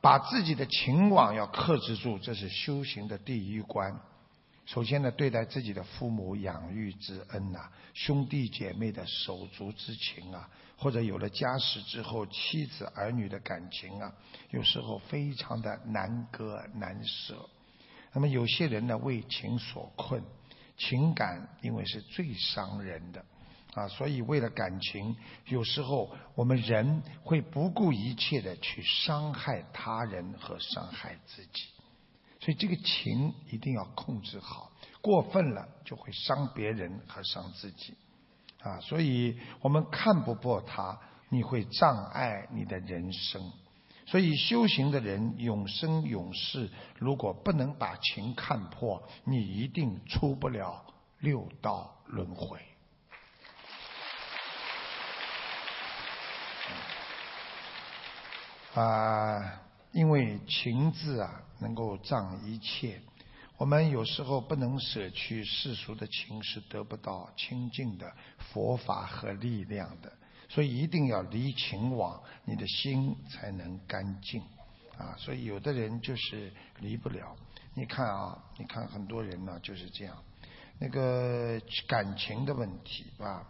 把自己的情网要克制住，这是修行的第一关。首先呢，对待自己的父母养育之恩呐，兄弟姐妹的手足之情啊，或者有了家室之后，妻子儿女的感情啊，有时候非常的难割难舍。那么有些人呢，为情所困，情感因为是最伤人的。啊，所以为了感情，有时候我们人会不顾一切的去伤害他人和伤害自己，所以这个情一定要控制好，过分了就会伤别人和伤自己。啊，所以我们看不破它，你会障碍你的人生。所以修行的人永生永世，如果不能把情看破，你一定出不了六道轮回。啊，因为情字啊，能够障一切。我们有时候不能舍去世俗的情，是得不到清净的佛法和力量的。所以一定要离情网，你的心才能干净。啊，所以有的人就是离不了。你看啊，你看很多人呢就是这样，那个感情的问题啊，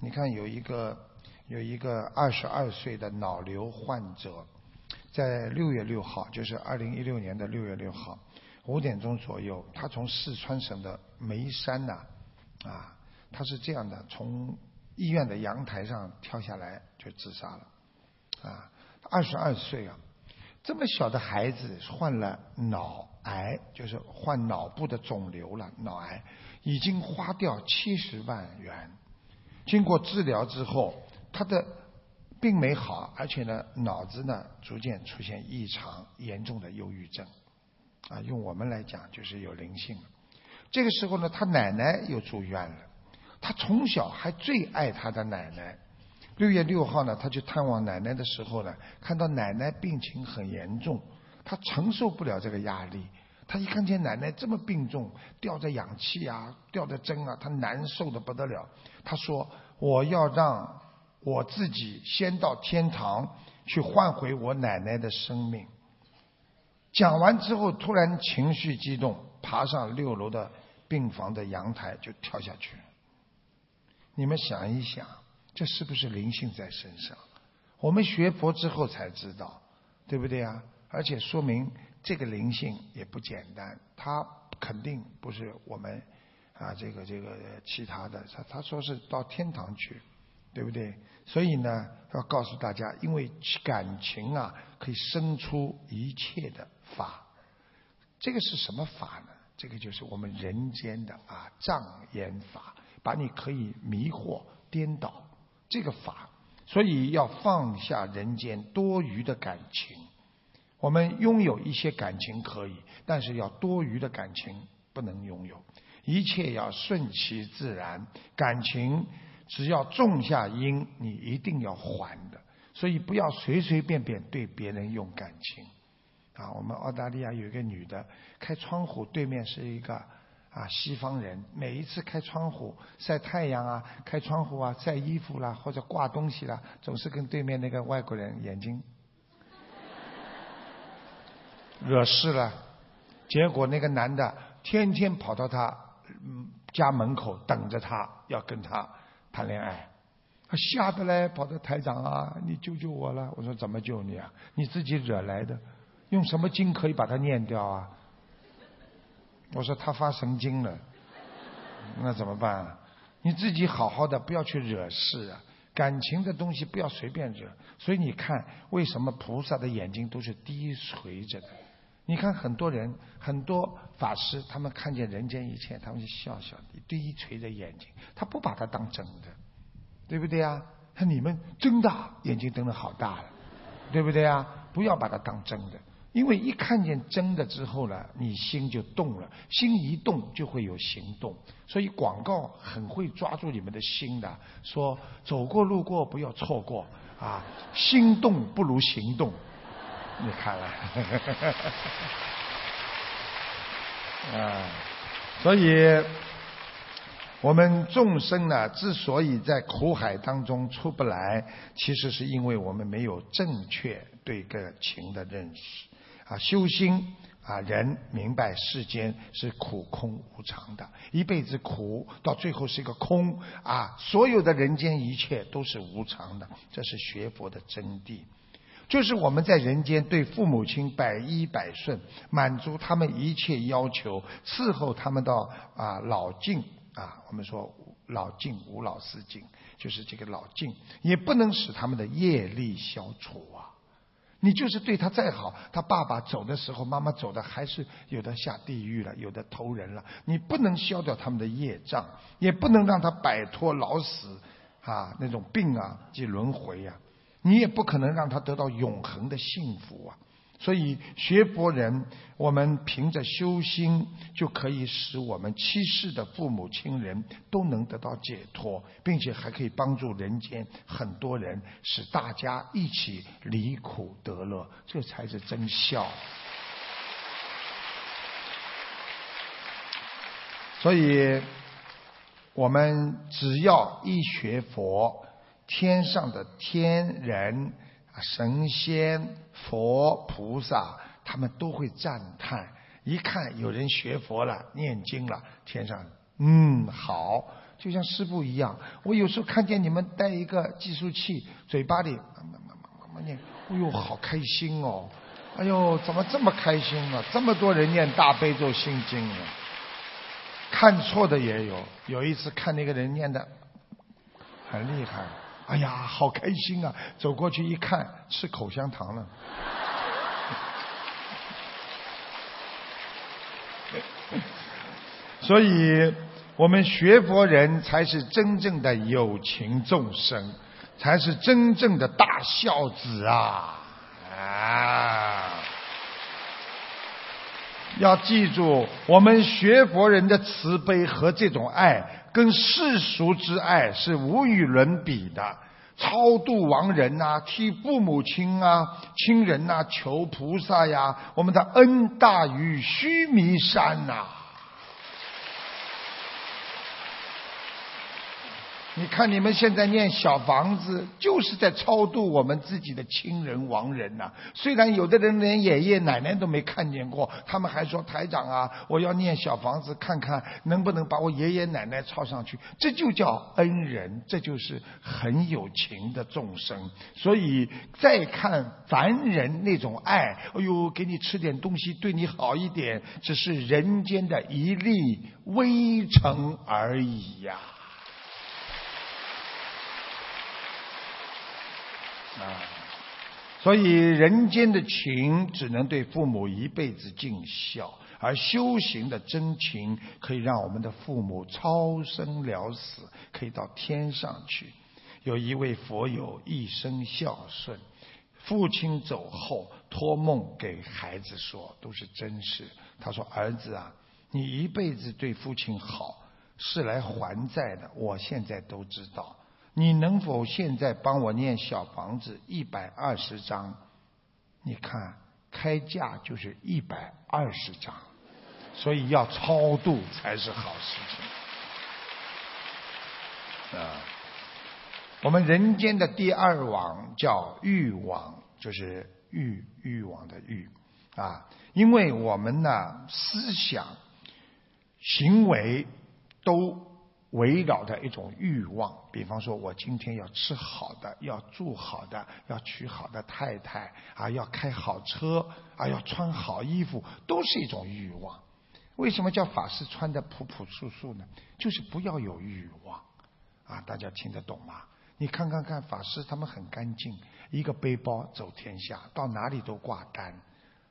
你看有一个有一个二十二岁的脑瘤患者。在六月六号，就是二零一六年的六月六号五点钟左右，他从四川省的眉山呐，啊，他是这样的，从医院的阳台上跳下来就自杀了，啊，二十二岁啊，这么小的孩子患了脑癌，就是患脑部的肿瘤了，脑癌已经花掉七十万元，经过治疗之后，他的。并没好，而且呢，脑子呢逐渐出现异常，严重的忧郁症，啊，用我们来讲就是有灵性了。这个时候呢，他奶奶又住院了。他从小还最爱他的奶奶。六月六号呢，他去探望奶奶的时候呢，看到奶奶病情很严重，他承受不了这个压力。他一看见奶奶这么病重，吊着氧气啊，吊着针啊，他难受的不得了。他说：“我要让。”我自己先到天堂去换回我奶奶的生命。讲完之后，突然情绪激动，爬上六楼的病房的阳台就跳下去。你们想一想，这是不是灵性在身上？我们学佛之后才知道，对不对啊？而且说明这个灵性也不简单，他肯定不是我们啊，这个这个其他的。他他说是到天堂去。对不对？所以呢，要告诉大家，因为感情啊，可以生出一切的法。这个是什么法呢？这个就是我们人间的啊障眼法，把你可以迷惑、颠倒这个法。所以要放下人间多余的感情。我们拥有一些感情可以，但是要多余的感情不能拥有。一切要顺其自然，感情。只要种下因，你一定要还的。所以不要随随便便对别人用感情。啊，我们澳大利亚有一个女的，开窗户对面是一个啊，西方人每一次开窗户晒太阳啊，开窗户啊，晒衣服啦，或者挂东西啦，总是跟对面那个外国人眼睛 惹事了。结果那个男的天天跑到他家门口等着他，要跟他谈恋爱。他吓得嘞，跑到台长啊，你救救我了！我说怎么救你啊？你自己惹来的，用什么经可以把它念掉啊？我说他发神经了，那怎么办啊？你自己好好的，不要去惹事啊！感情的东西不要随便惹。所以你看，为什么菩萨的眼睛都是低垂着的？你看很多人，很多法师，他们看见人间一切，他们就笑笑的，低垂着眼睛，他不把它当真的，对不对啊？看你们睁大眼睛瞪得好大了，对不对啊？不要把它当真的。因为一看见真的之后呢，你心就动了，心一动就会有行动，所以广告很会抓住你们的心的，说走过路过不要错过啊，心动不如行动，你看了，啊，所以我们众生呢，之所以在苦海当中出不来，其实是因为我们没有正确对个情的认识。啊，修心啊，人明白世间是苦空无常的，一辈子苦，到最后是一个空啊！所有的人间一切都是无常的，这是学佛的真谛。就是我们在人间对父母亲百依百顺，满足他们一切要求，伺候他们到啊老境啊，我们说老境无老死境，就是这个老境，也不能使他们的业力消除啊。你就是对他再好，他爸爸走的时候，妈妈走的还是有的下地狱了，有的投人了。你不能消掉他们的业障，也不能让他摆脱老死啊那种病啊及轮回呀。你也不可能让他得到永恒的幸福啊。所以学佛人，我们凭着修心，就可以使我们七世的父母亲人都能得到解脱，并且还可以帮助人间很多人，使大家一起离苦得乐，这才是真孝。所以，我们只要一学佛，天上的天人啊。神仙、佛、菩萨，他们都会赞叹。一看有人学佛了、念经了，天上嗯好，就像师傅一样。我有时候看见你们带一个计数器，嘴巴里慢慢慢慢慢念，哎呦好开心哦！哎呦怎么这么开心啊？这么多人念大悲咒心经啊！看错的也有，有一次看那个人念的很厉害。哎呀，好开心啊！走过去一看，吃口香糖了。所以，我们学佛人才是真正的有情众生，才是真正的大孝子啊！啊！要记住，我们学佛人的慈悲和这种爱。跟世俗之爱是无与伦比的，超度亡人呐，替父母亲啊、亲人呐求菩萨呀，我们的恩大于须弥山呐。你看，你们现在念小房子，就是在超度我们自己的亲人亡人呐。虽然有的人连爷爷奶奶都没看见过，他们还说台长啊，我要念小房子，看看能不能把我爷爷奶奶抄上去。这就叫恩人，这就是很有情的众生。所以再看凡人那种爱，哎呦，给你吃点东西，对你好一点，只是人间的一粒微尘而已呀。啊所以人间的情只能对父母一辈子尽孝，而修行的真情可以让我们的父母超生了死，可以到天上去。有一位佛友一生孝顺，父亲走后托梦给孩子说，都是真事。他说：“儿子啊，你一辈子对父亲好，是来还债的。我现在都知道。”你能否现在帮我念小房子一百二十章？你看开价就是一百二十章，所以要超度才是好事情。啊，我们人间的第二网叫欲网，就是欲欲望的欲啊，因为我们呢思想、行为都。围绕着一种欲望，比方说，我今天要吃好的，要住好的，要娶好的太太，啊，要开好车，啊，要穿好衣服，都是一种欲望。为什么叫法师穿的朴朴素素呢？就是不要有欲望，啊，大家听得懂吗？你看看看，法师他们很干净，一个背包走天下，到哪里都挂单，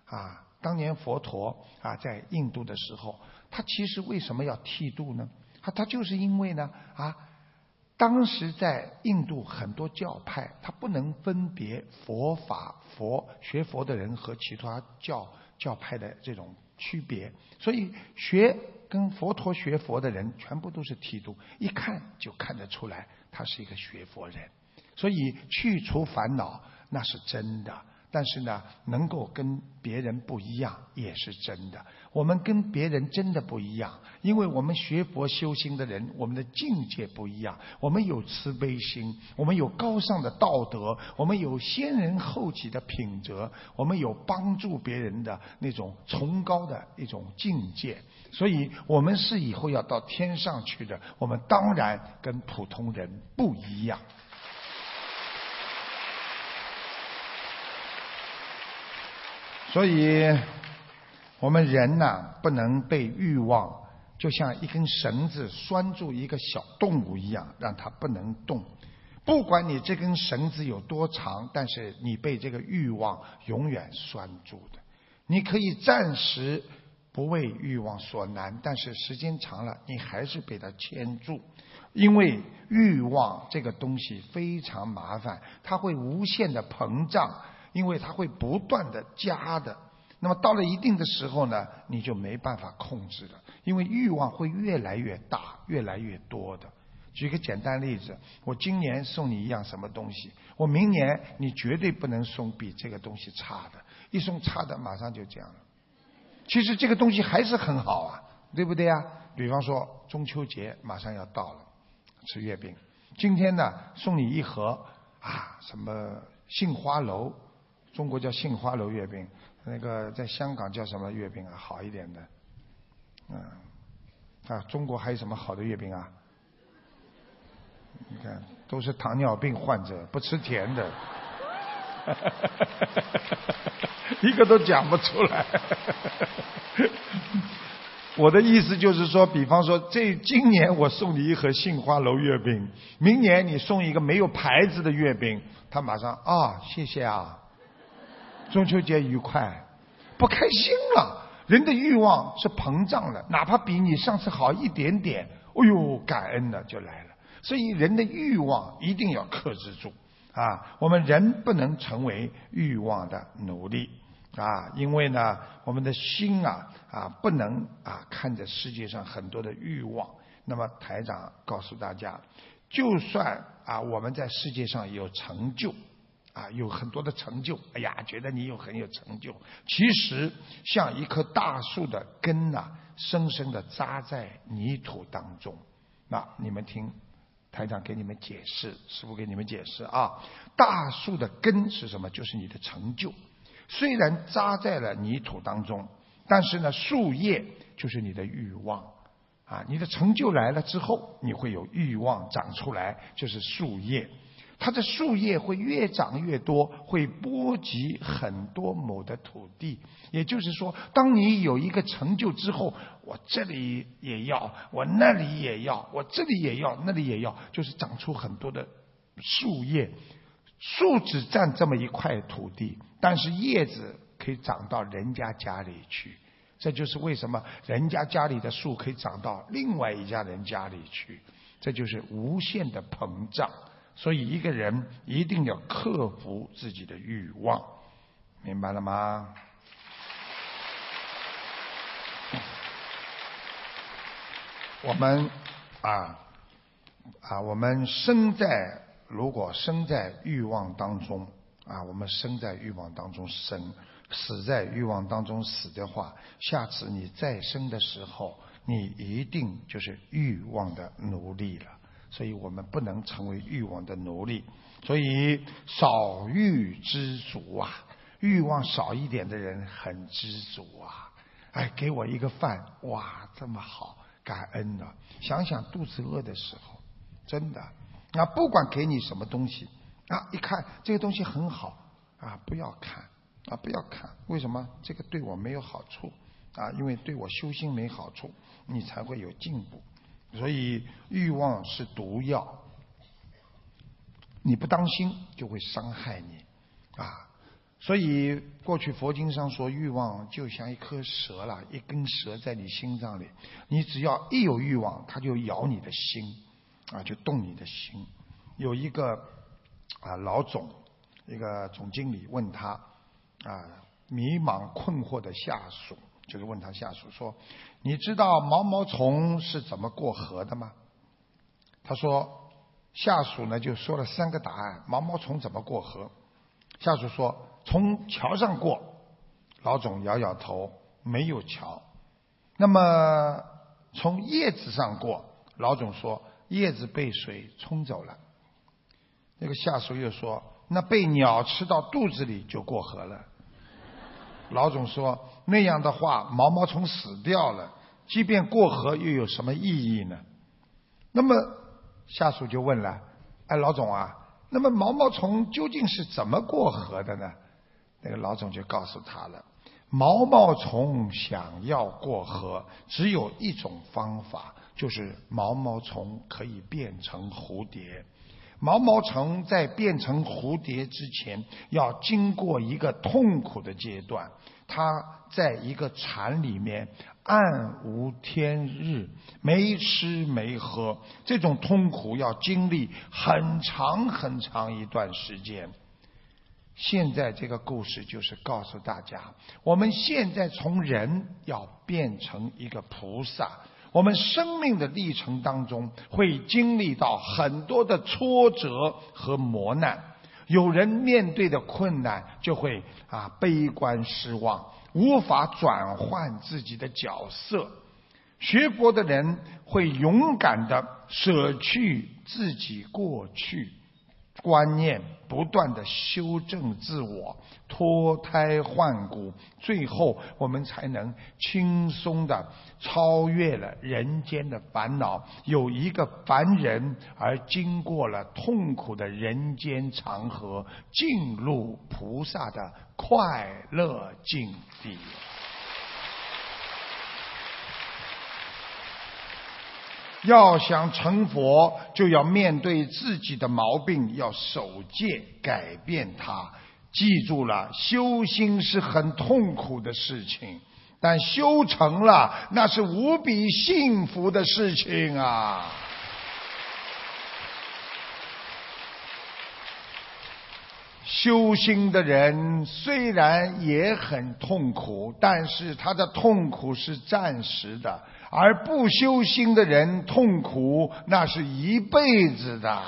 啊，当年佛陀啊在印度的时候，他其实为什么要剃度呢？他他就是因为呢啊，当时在印度很多教派，他不能分别佛法佛学佛的人和其他教教派的这种区别，所以学跟佛陀学佛的人全部都是剃度，一看就看得出来他是一个学佛人，所以去除烦恼那是真的。但是呢，能够跟别人不一样也是真的。我们跟别人真的不一样，因为我们学佛修心的人，我们的境界不一样。我们有慈悲心，我们有高尚的道德，我们有先人后己的品德，我们有帮助别人的那种崇高的一种境界。所以，我们是以后要到天上去的。我们当然跟普通人不一样。所以，我们人呐，不能被欲望就像一根绳子拴住一个小动物一样，让它不能动。不管你这根绳子有多长，但是你被这个欲望永远拴住的。你可以暂时不为欲望所难，但是时间长了，你还是被它牵住。因为欲望这个东西非常麻烦，它会无限的膨胀。因为它会不断的加的，那么到了一定的时候呢，你就没办法控制了，因为欲望会越来越大，越来越多的。举个简单例子，我今年送你一样什么东西，我明年你绝对不能送比这个东西差的，一送差的马上就这样了。其实这个东西还是很好啊，对不对呀？比方说中秋节马上要到了，吃月饼，今天呢送你一盒啊什么杏花楼。中国叫杏花楼月饼，那个在香港叫什么月饼啊？好一点的，嗯，啊，中国还有什么好的月饼啊？你看，都是糖尿病患者，不吃甜的，一个都讲不出来。我的意思就是说，比方说，这今年我送你一盒杏花楼月饼，明年你送一个没有牌子的月饼，他马上啊，谢谢啊。中秋节愉快，不开心了。人的欲望是膨胀了，哪怕比你上次好一点点，哎呦，感恩的就来了。所以人的欲望一定要克制住啊！我们人不能成为欲望的奴隶啊！因为呢，我们的心啊啊不能啊看着世界上很多的欲望。那么台长告诉大家，就算啊我们在世界上有成就。啊，有很多的成就，哎呀，觉得你有很有成就。其实像一棵大树的根呐，深深的扎在泥土当中。那你们听，台长给你们解释，师傅给你们解释啊。大树的根是什么？就是你的成就。虽然扎在了泥土当中，但是呢，树叶就是你的欲望。啊，你的成就来了之后，你会有欲望长出来，就是树叶。它的树叶会越长越多，会波及很多亩的土地。也就是说，当你有一个成就之后，我这里也要，我那里也要，我这里也要，那里也要，就是长出很多的树叶。树只占这么一块土地，但是叶子可以长到人家家里去。这就是为什么人家家里的树可以长到另外一家人家里去。这就是无限的膨胀。所以，一个人一定要克服自己的欲望，明白了吗？我们啊啊，我们生在如果生在欲望当中啊，我们生在欲望当中生，死在欲望当中死的话，下次你再生的时候，你一定就是欲望的奴隶了。所以我们不能成为欲望的奴隶。所以少欲知足啊，欲望少一点的人很知足啊。哎，给我一个饭，哇，这么好，感恩的。想想肚子饿的时候，真的，啊，不管给你什么东西，啊，一看这个东西很好，啊，不要看，啊，不要看，为什么？这个对我没有好处，啊，因为对我修心没好处，你才会有进步。所以欲望是毒药，你不当心就会伤害你，啊。所以过去佛经上说，欲望就像一颗蛇了，一根蛇在你心脏里，你只要一有欲望，它就咬你的心，啊，就动你的心。有一个啊老总，一个总经理问他啊迷茫困惑的下属，就是问他下属说：“你知道毛毛虫是怎么过河的吗？”他说，下属呢就说了三个答案：毛毛虫怎么过河？下属说。从桥上过，老总摇摇头，没有桥。那么从叶子上过，老总说叶子被水冲走了。那个下属又说，那被鸟吃到肚子里就过河了。老总说那样的话，毛毛虫死掉了，即便过河又有什么意义呢？那么下属就问了，哎，老总啊，那么毛毛虫究竟是怎么过河的呢？那个老总就告诉他了：毛毛虫想要过河，只有一种方法，就是毛毛虫可以变成蝴蝶。毛毛虫在变成蝴蝶之前，要经过一个痛苦的阶段。他在一个禅里面暗无天日，没吃没喝，这种痛苦要经历很长很长一段时间。现在这个故事就是告诉大家，我们现在从人要变成一个菩萨，我们生命的历程当中会经历到很多的挫折和磨难。有人面对的困难就会啊悲观失望，无法转换自己的角色。学佛的人会勇敢的舍去自己过去。观念不断的修正自我，脱胎换骨，最后我们才能轻松的超越了人间的烦恼，有一个凡人而经过了痛苦的人间长河，进入菩萨的快乐境地。要想成佛，就要面对自己的毛病，要守戒，改变它。记住了，修心是很痛苦的事情，但修成了，那是无比幸福的事情啊！修心的人虽然也很痛苦，但是他的痛苦是暂时的。而不修心的人痛苦，那是一辈子的。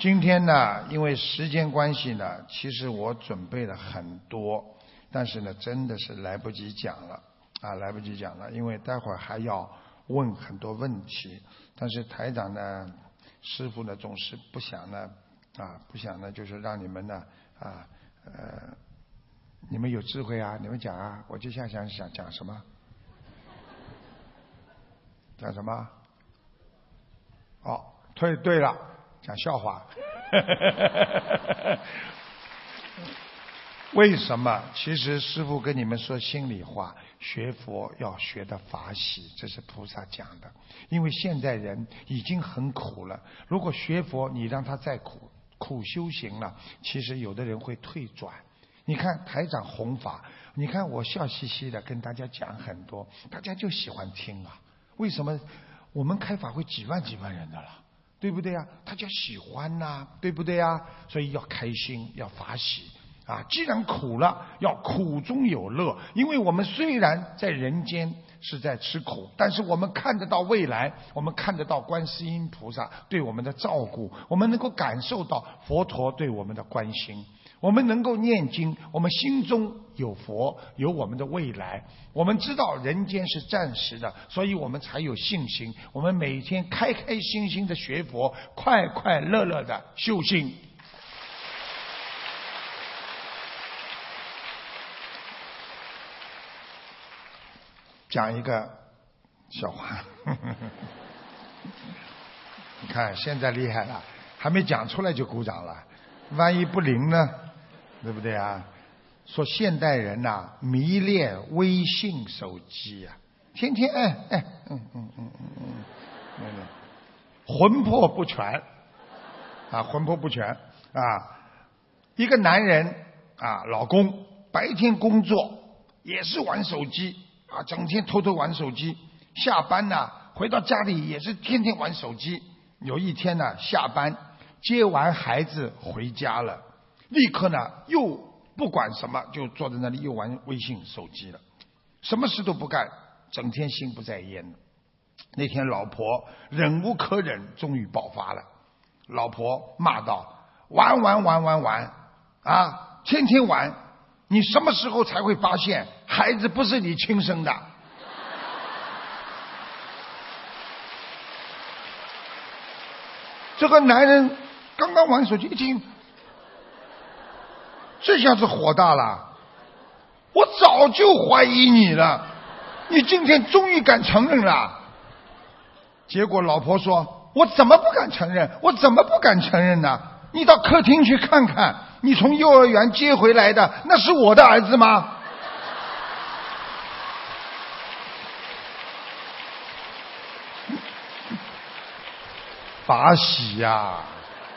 今天呢，因为时间关系呢，其实我准备了很多，但是呢，真的是来不及讲了啊，来不及讲了，因为待会儿还要问很多问题。但是台长呢，师傅呢，总是不想呢，啊，不想呢，就是让你们呢，啊，呃。你们有智慧啊！你们讲啊！我就想想想讲什么？讲什么？哦，对对了，讲笑话。为什么？其实师傅跟你们说心里话，学佛要学的法喜，这是菩萨讲的。因为现在人已经很苦了，如果学佛，你让他再苦苦修行了，其实有的人会退转。你看台长弘法，你看我笑嘻嘻的跟大家讲很多，大家就喜欢听啊。为什么我们开法会几万几万人的了，对不对呀？大家喜欢呐，对不对呀？所以要开心，要法喜啊。既然苦了，要苦中有乐。因为我们虽然在人间是在吃苦，但是我们看得到未来，我们看得到观世音菩萨对我们的照顾，我们能够感受到佛陀对我们的关心。我们能够念经，我们心中有佛，有我们的未来。我们知道人间是暂时的，所以我们才有信心。我们每天开开心心的学佛，快快乐乐的修心。讲一个笑话，你看现在厉害了，还没讲出来就鼓掌了，万一不灵呢？对不对啊？说现代人呐迷恋微信手机呀，天天哎哎嗯嗯嗯嗯嗯，魂魄不全啊，魂魄不全啊！一个男人啊，老公白天工作也是玩手机啊，整天偷偷玩手机，下班呢回到家里也是天天玩手机。有一天呢，下班接完孩子回家了。立刻呢，又不管什么，就坐在那里又玩微信手机了，什么事都不干，整天心不在焉那天老婆忍无可忍，终于爆发了，老婆骂道：“玩玩玩玩玩啊，天天玩，你什么时候才会发现孩子不是你亲生的？” 这个男人刚刚玩手机，一听。这下子火大了！我早就怀疑你了，你今天终于敢承认了。结果老婆说：“我怎么不敢承认？我怎么不敢承认呢？你到客厅去看看，你从幼儿园接回来的那是我的儿子吗？” 法喜呀，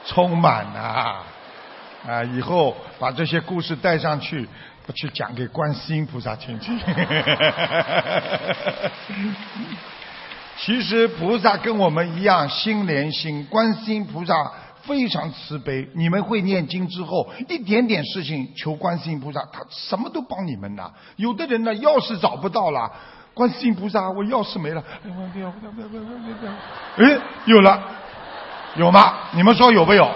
充满啊！啊，以后把这些故事带上去，去讲给观世音菩萨听听。其实菩萨跟我们一样心连心，观世音菩萨非常慈悲。你们会念经之后，一点点事情求观世音菩萨，他什么都帮你们的。有的人呢，钥匙找不到了，观世音菩萨，我钥匙没了。哎，有了，有吗？你们说有没有？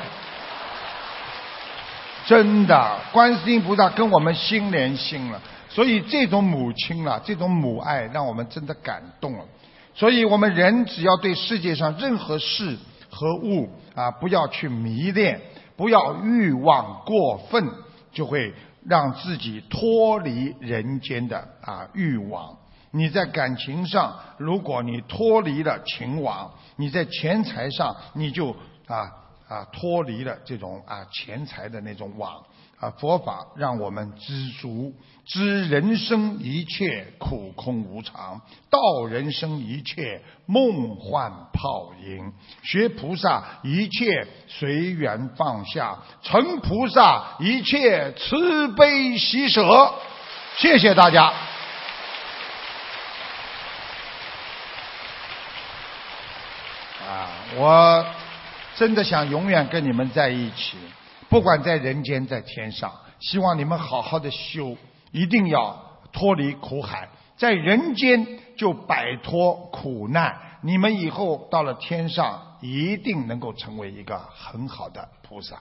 真的，观世音菩萨跟我们心连心了，所以这种母亲啊，这种母爱让我们真的感动了。所以我们人只要对世界上任何事和物啊，不要去迷恋，不要欲望过分，就会让自己脱离人间的啊欲望。你在感情上，如果你脱离了情网，你在钱财上，你就啊。啊，脱离了这种啊钱财的那种网啊，佛法让我们知足，知人生一切苦空无常，道人生一切梦幻泡影，学菩萨一切随缘放下，成菩萨一切慈悲喜舍。谢谢大家。啊，我。真的想永远跟你们在一起，不管在人间在天上，希望你们好好的修，一定要脱离苦海，在人间就摆脱苦难，你们以后到了天上一定能够成为一个很好的菩萨。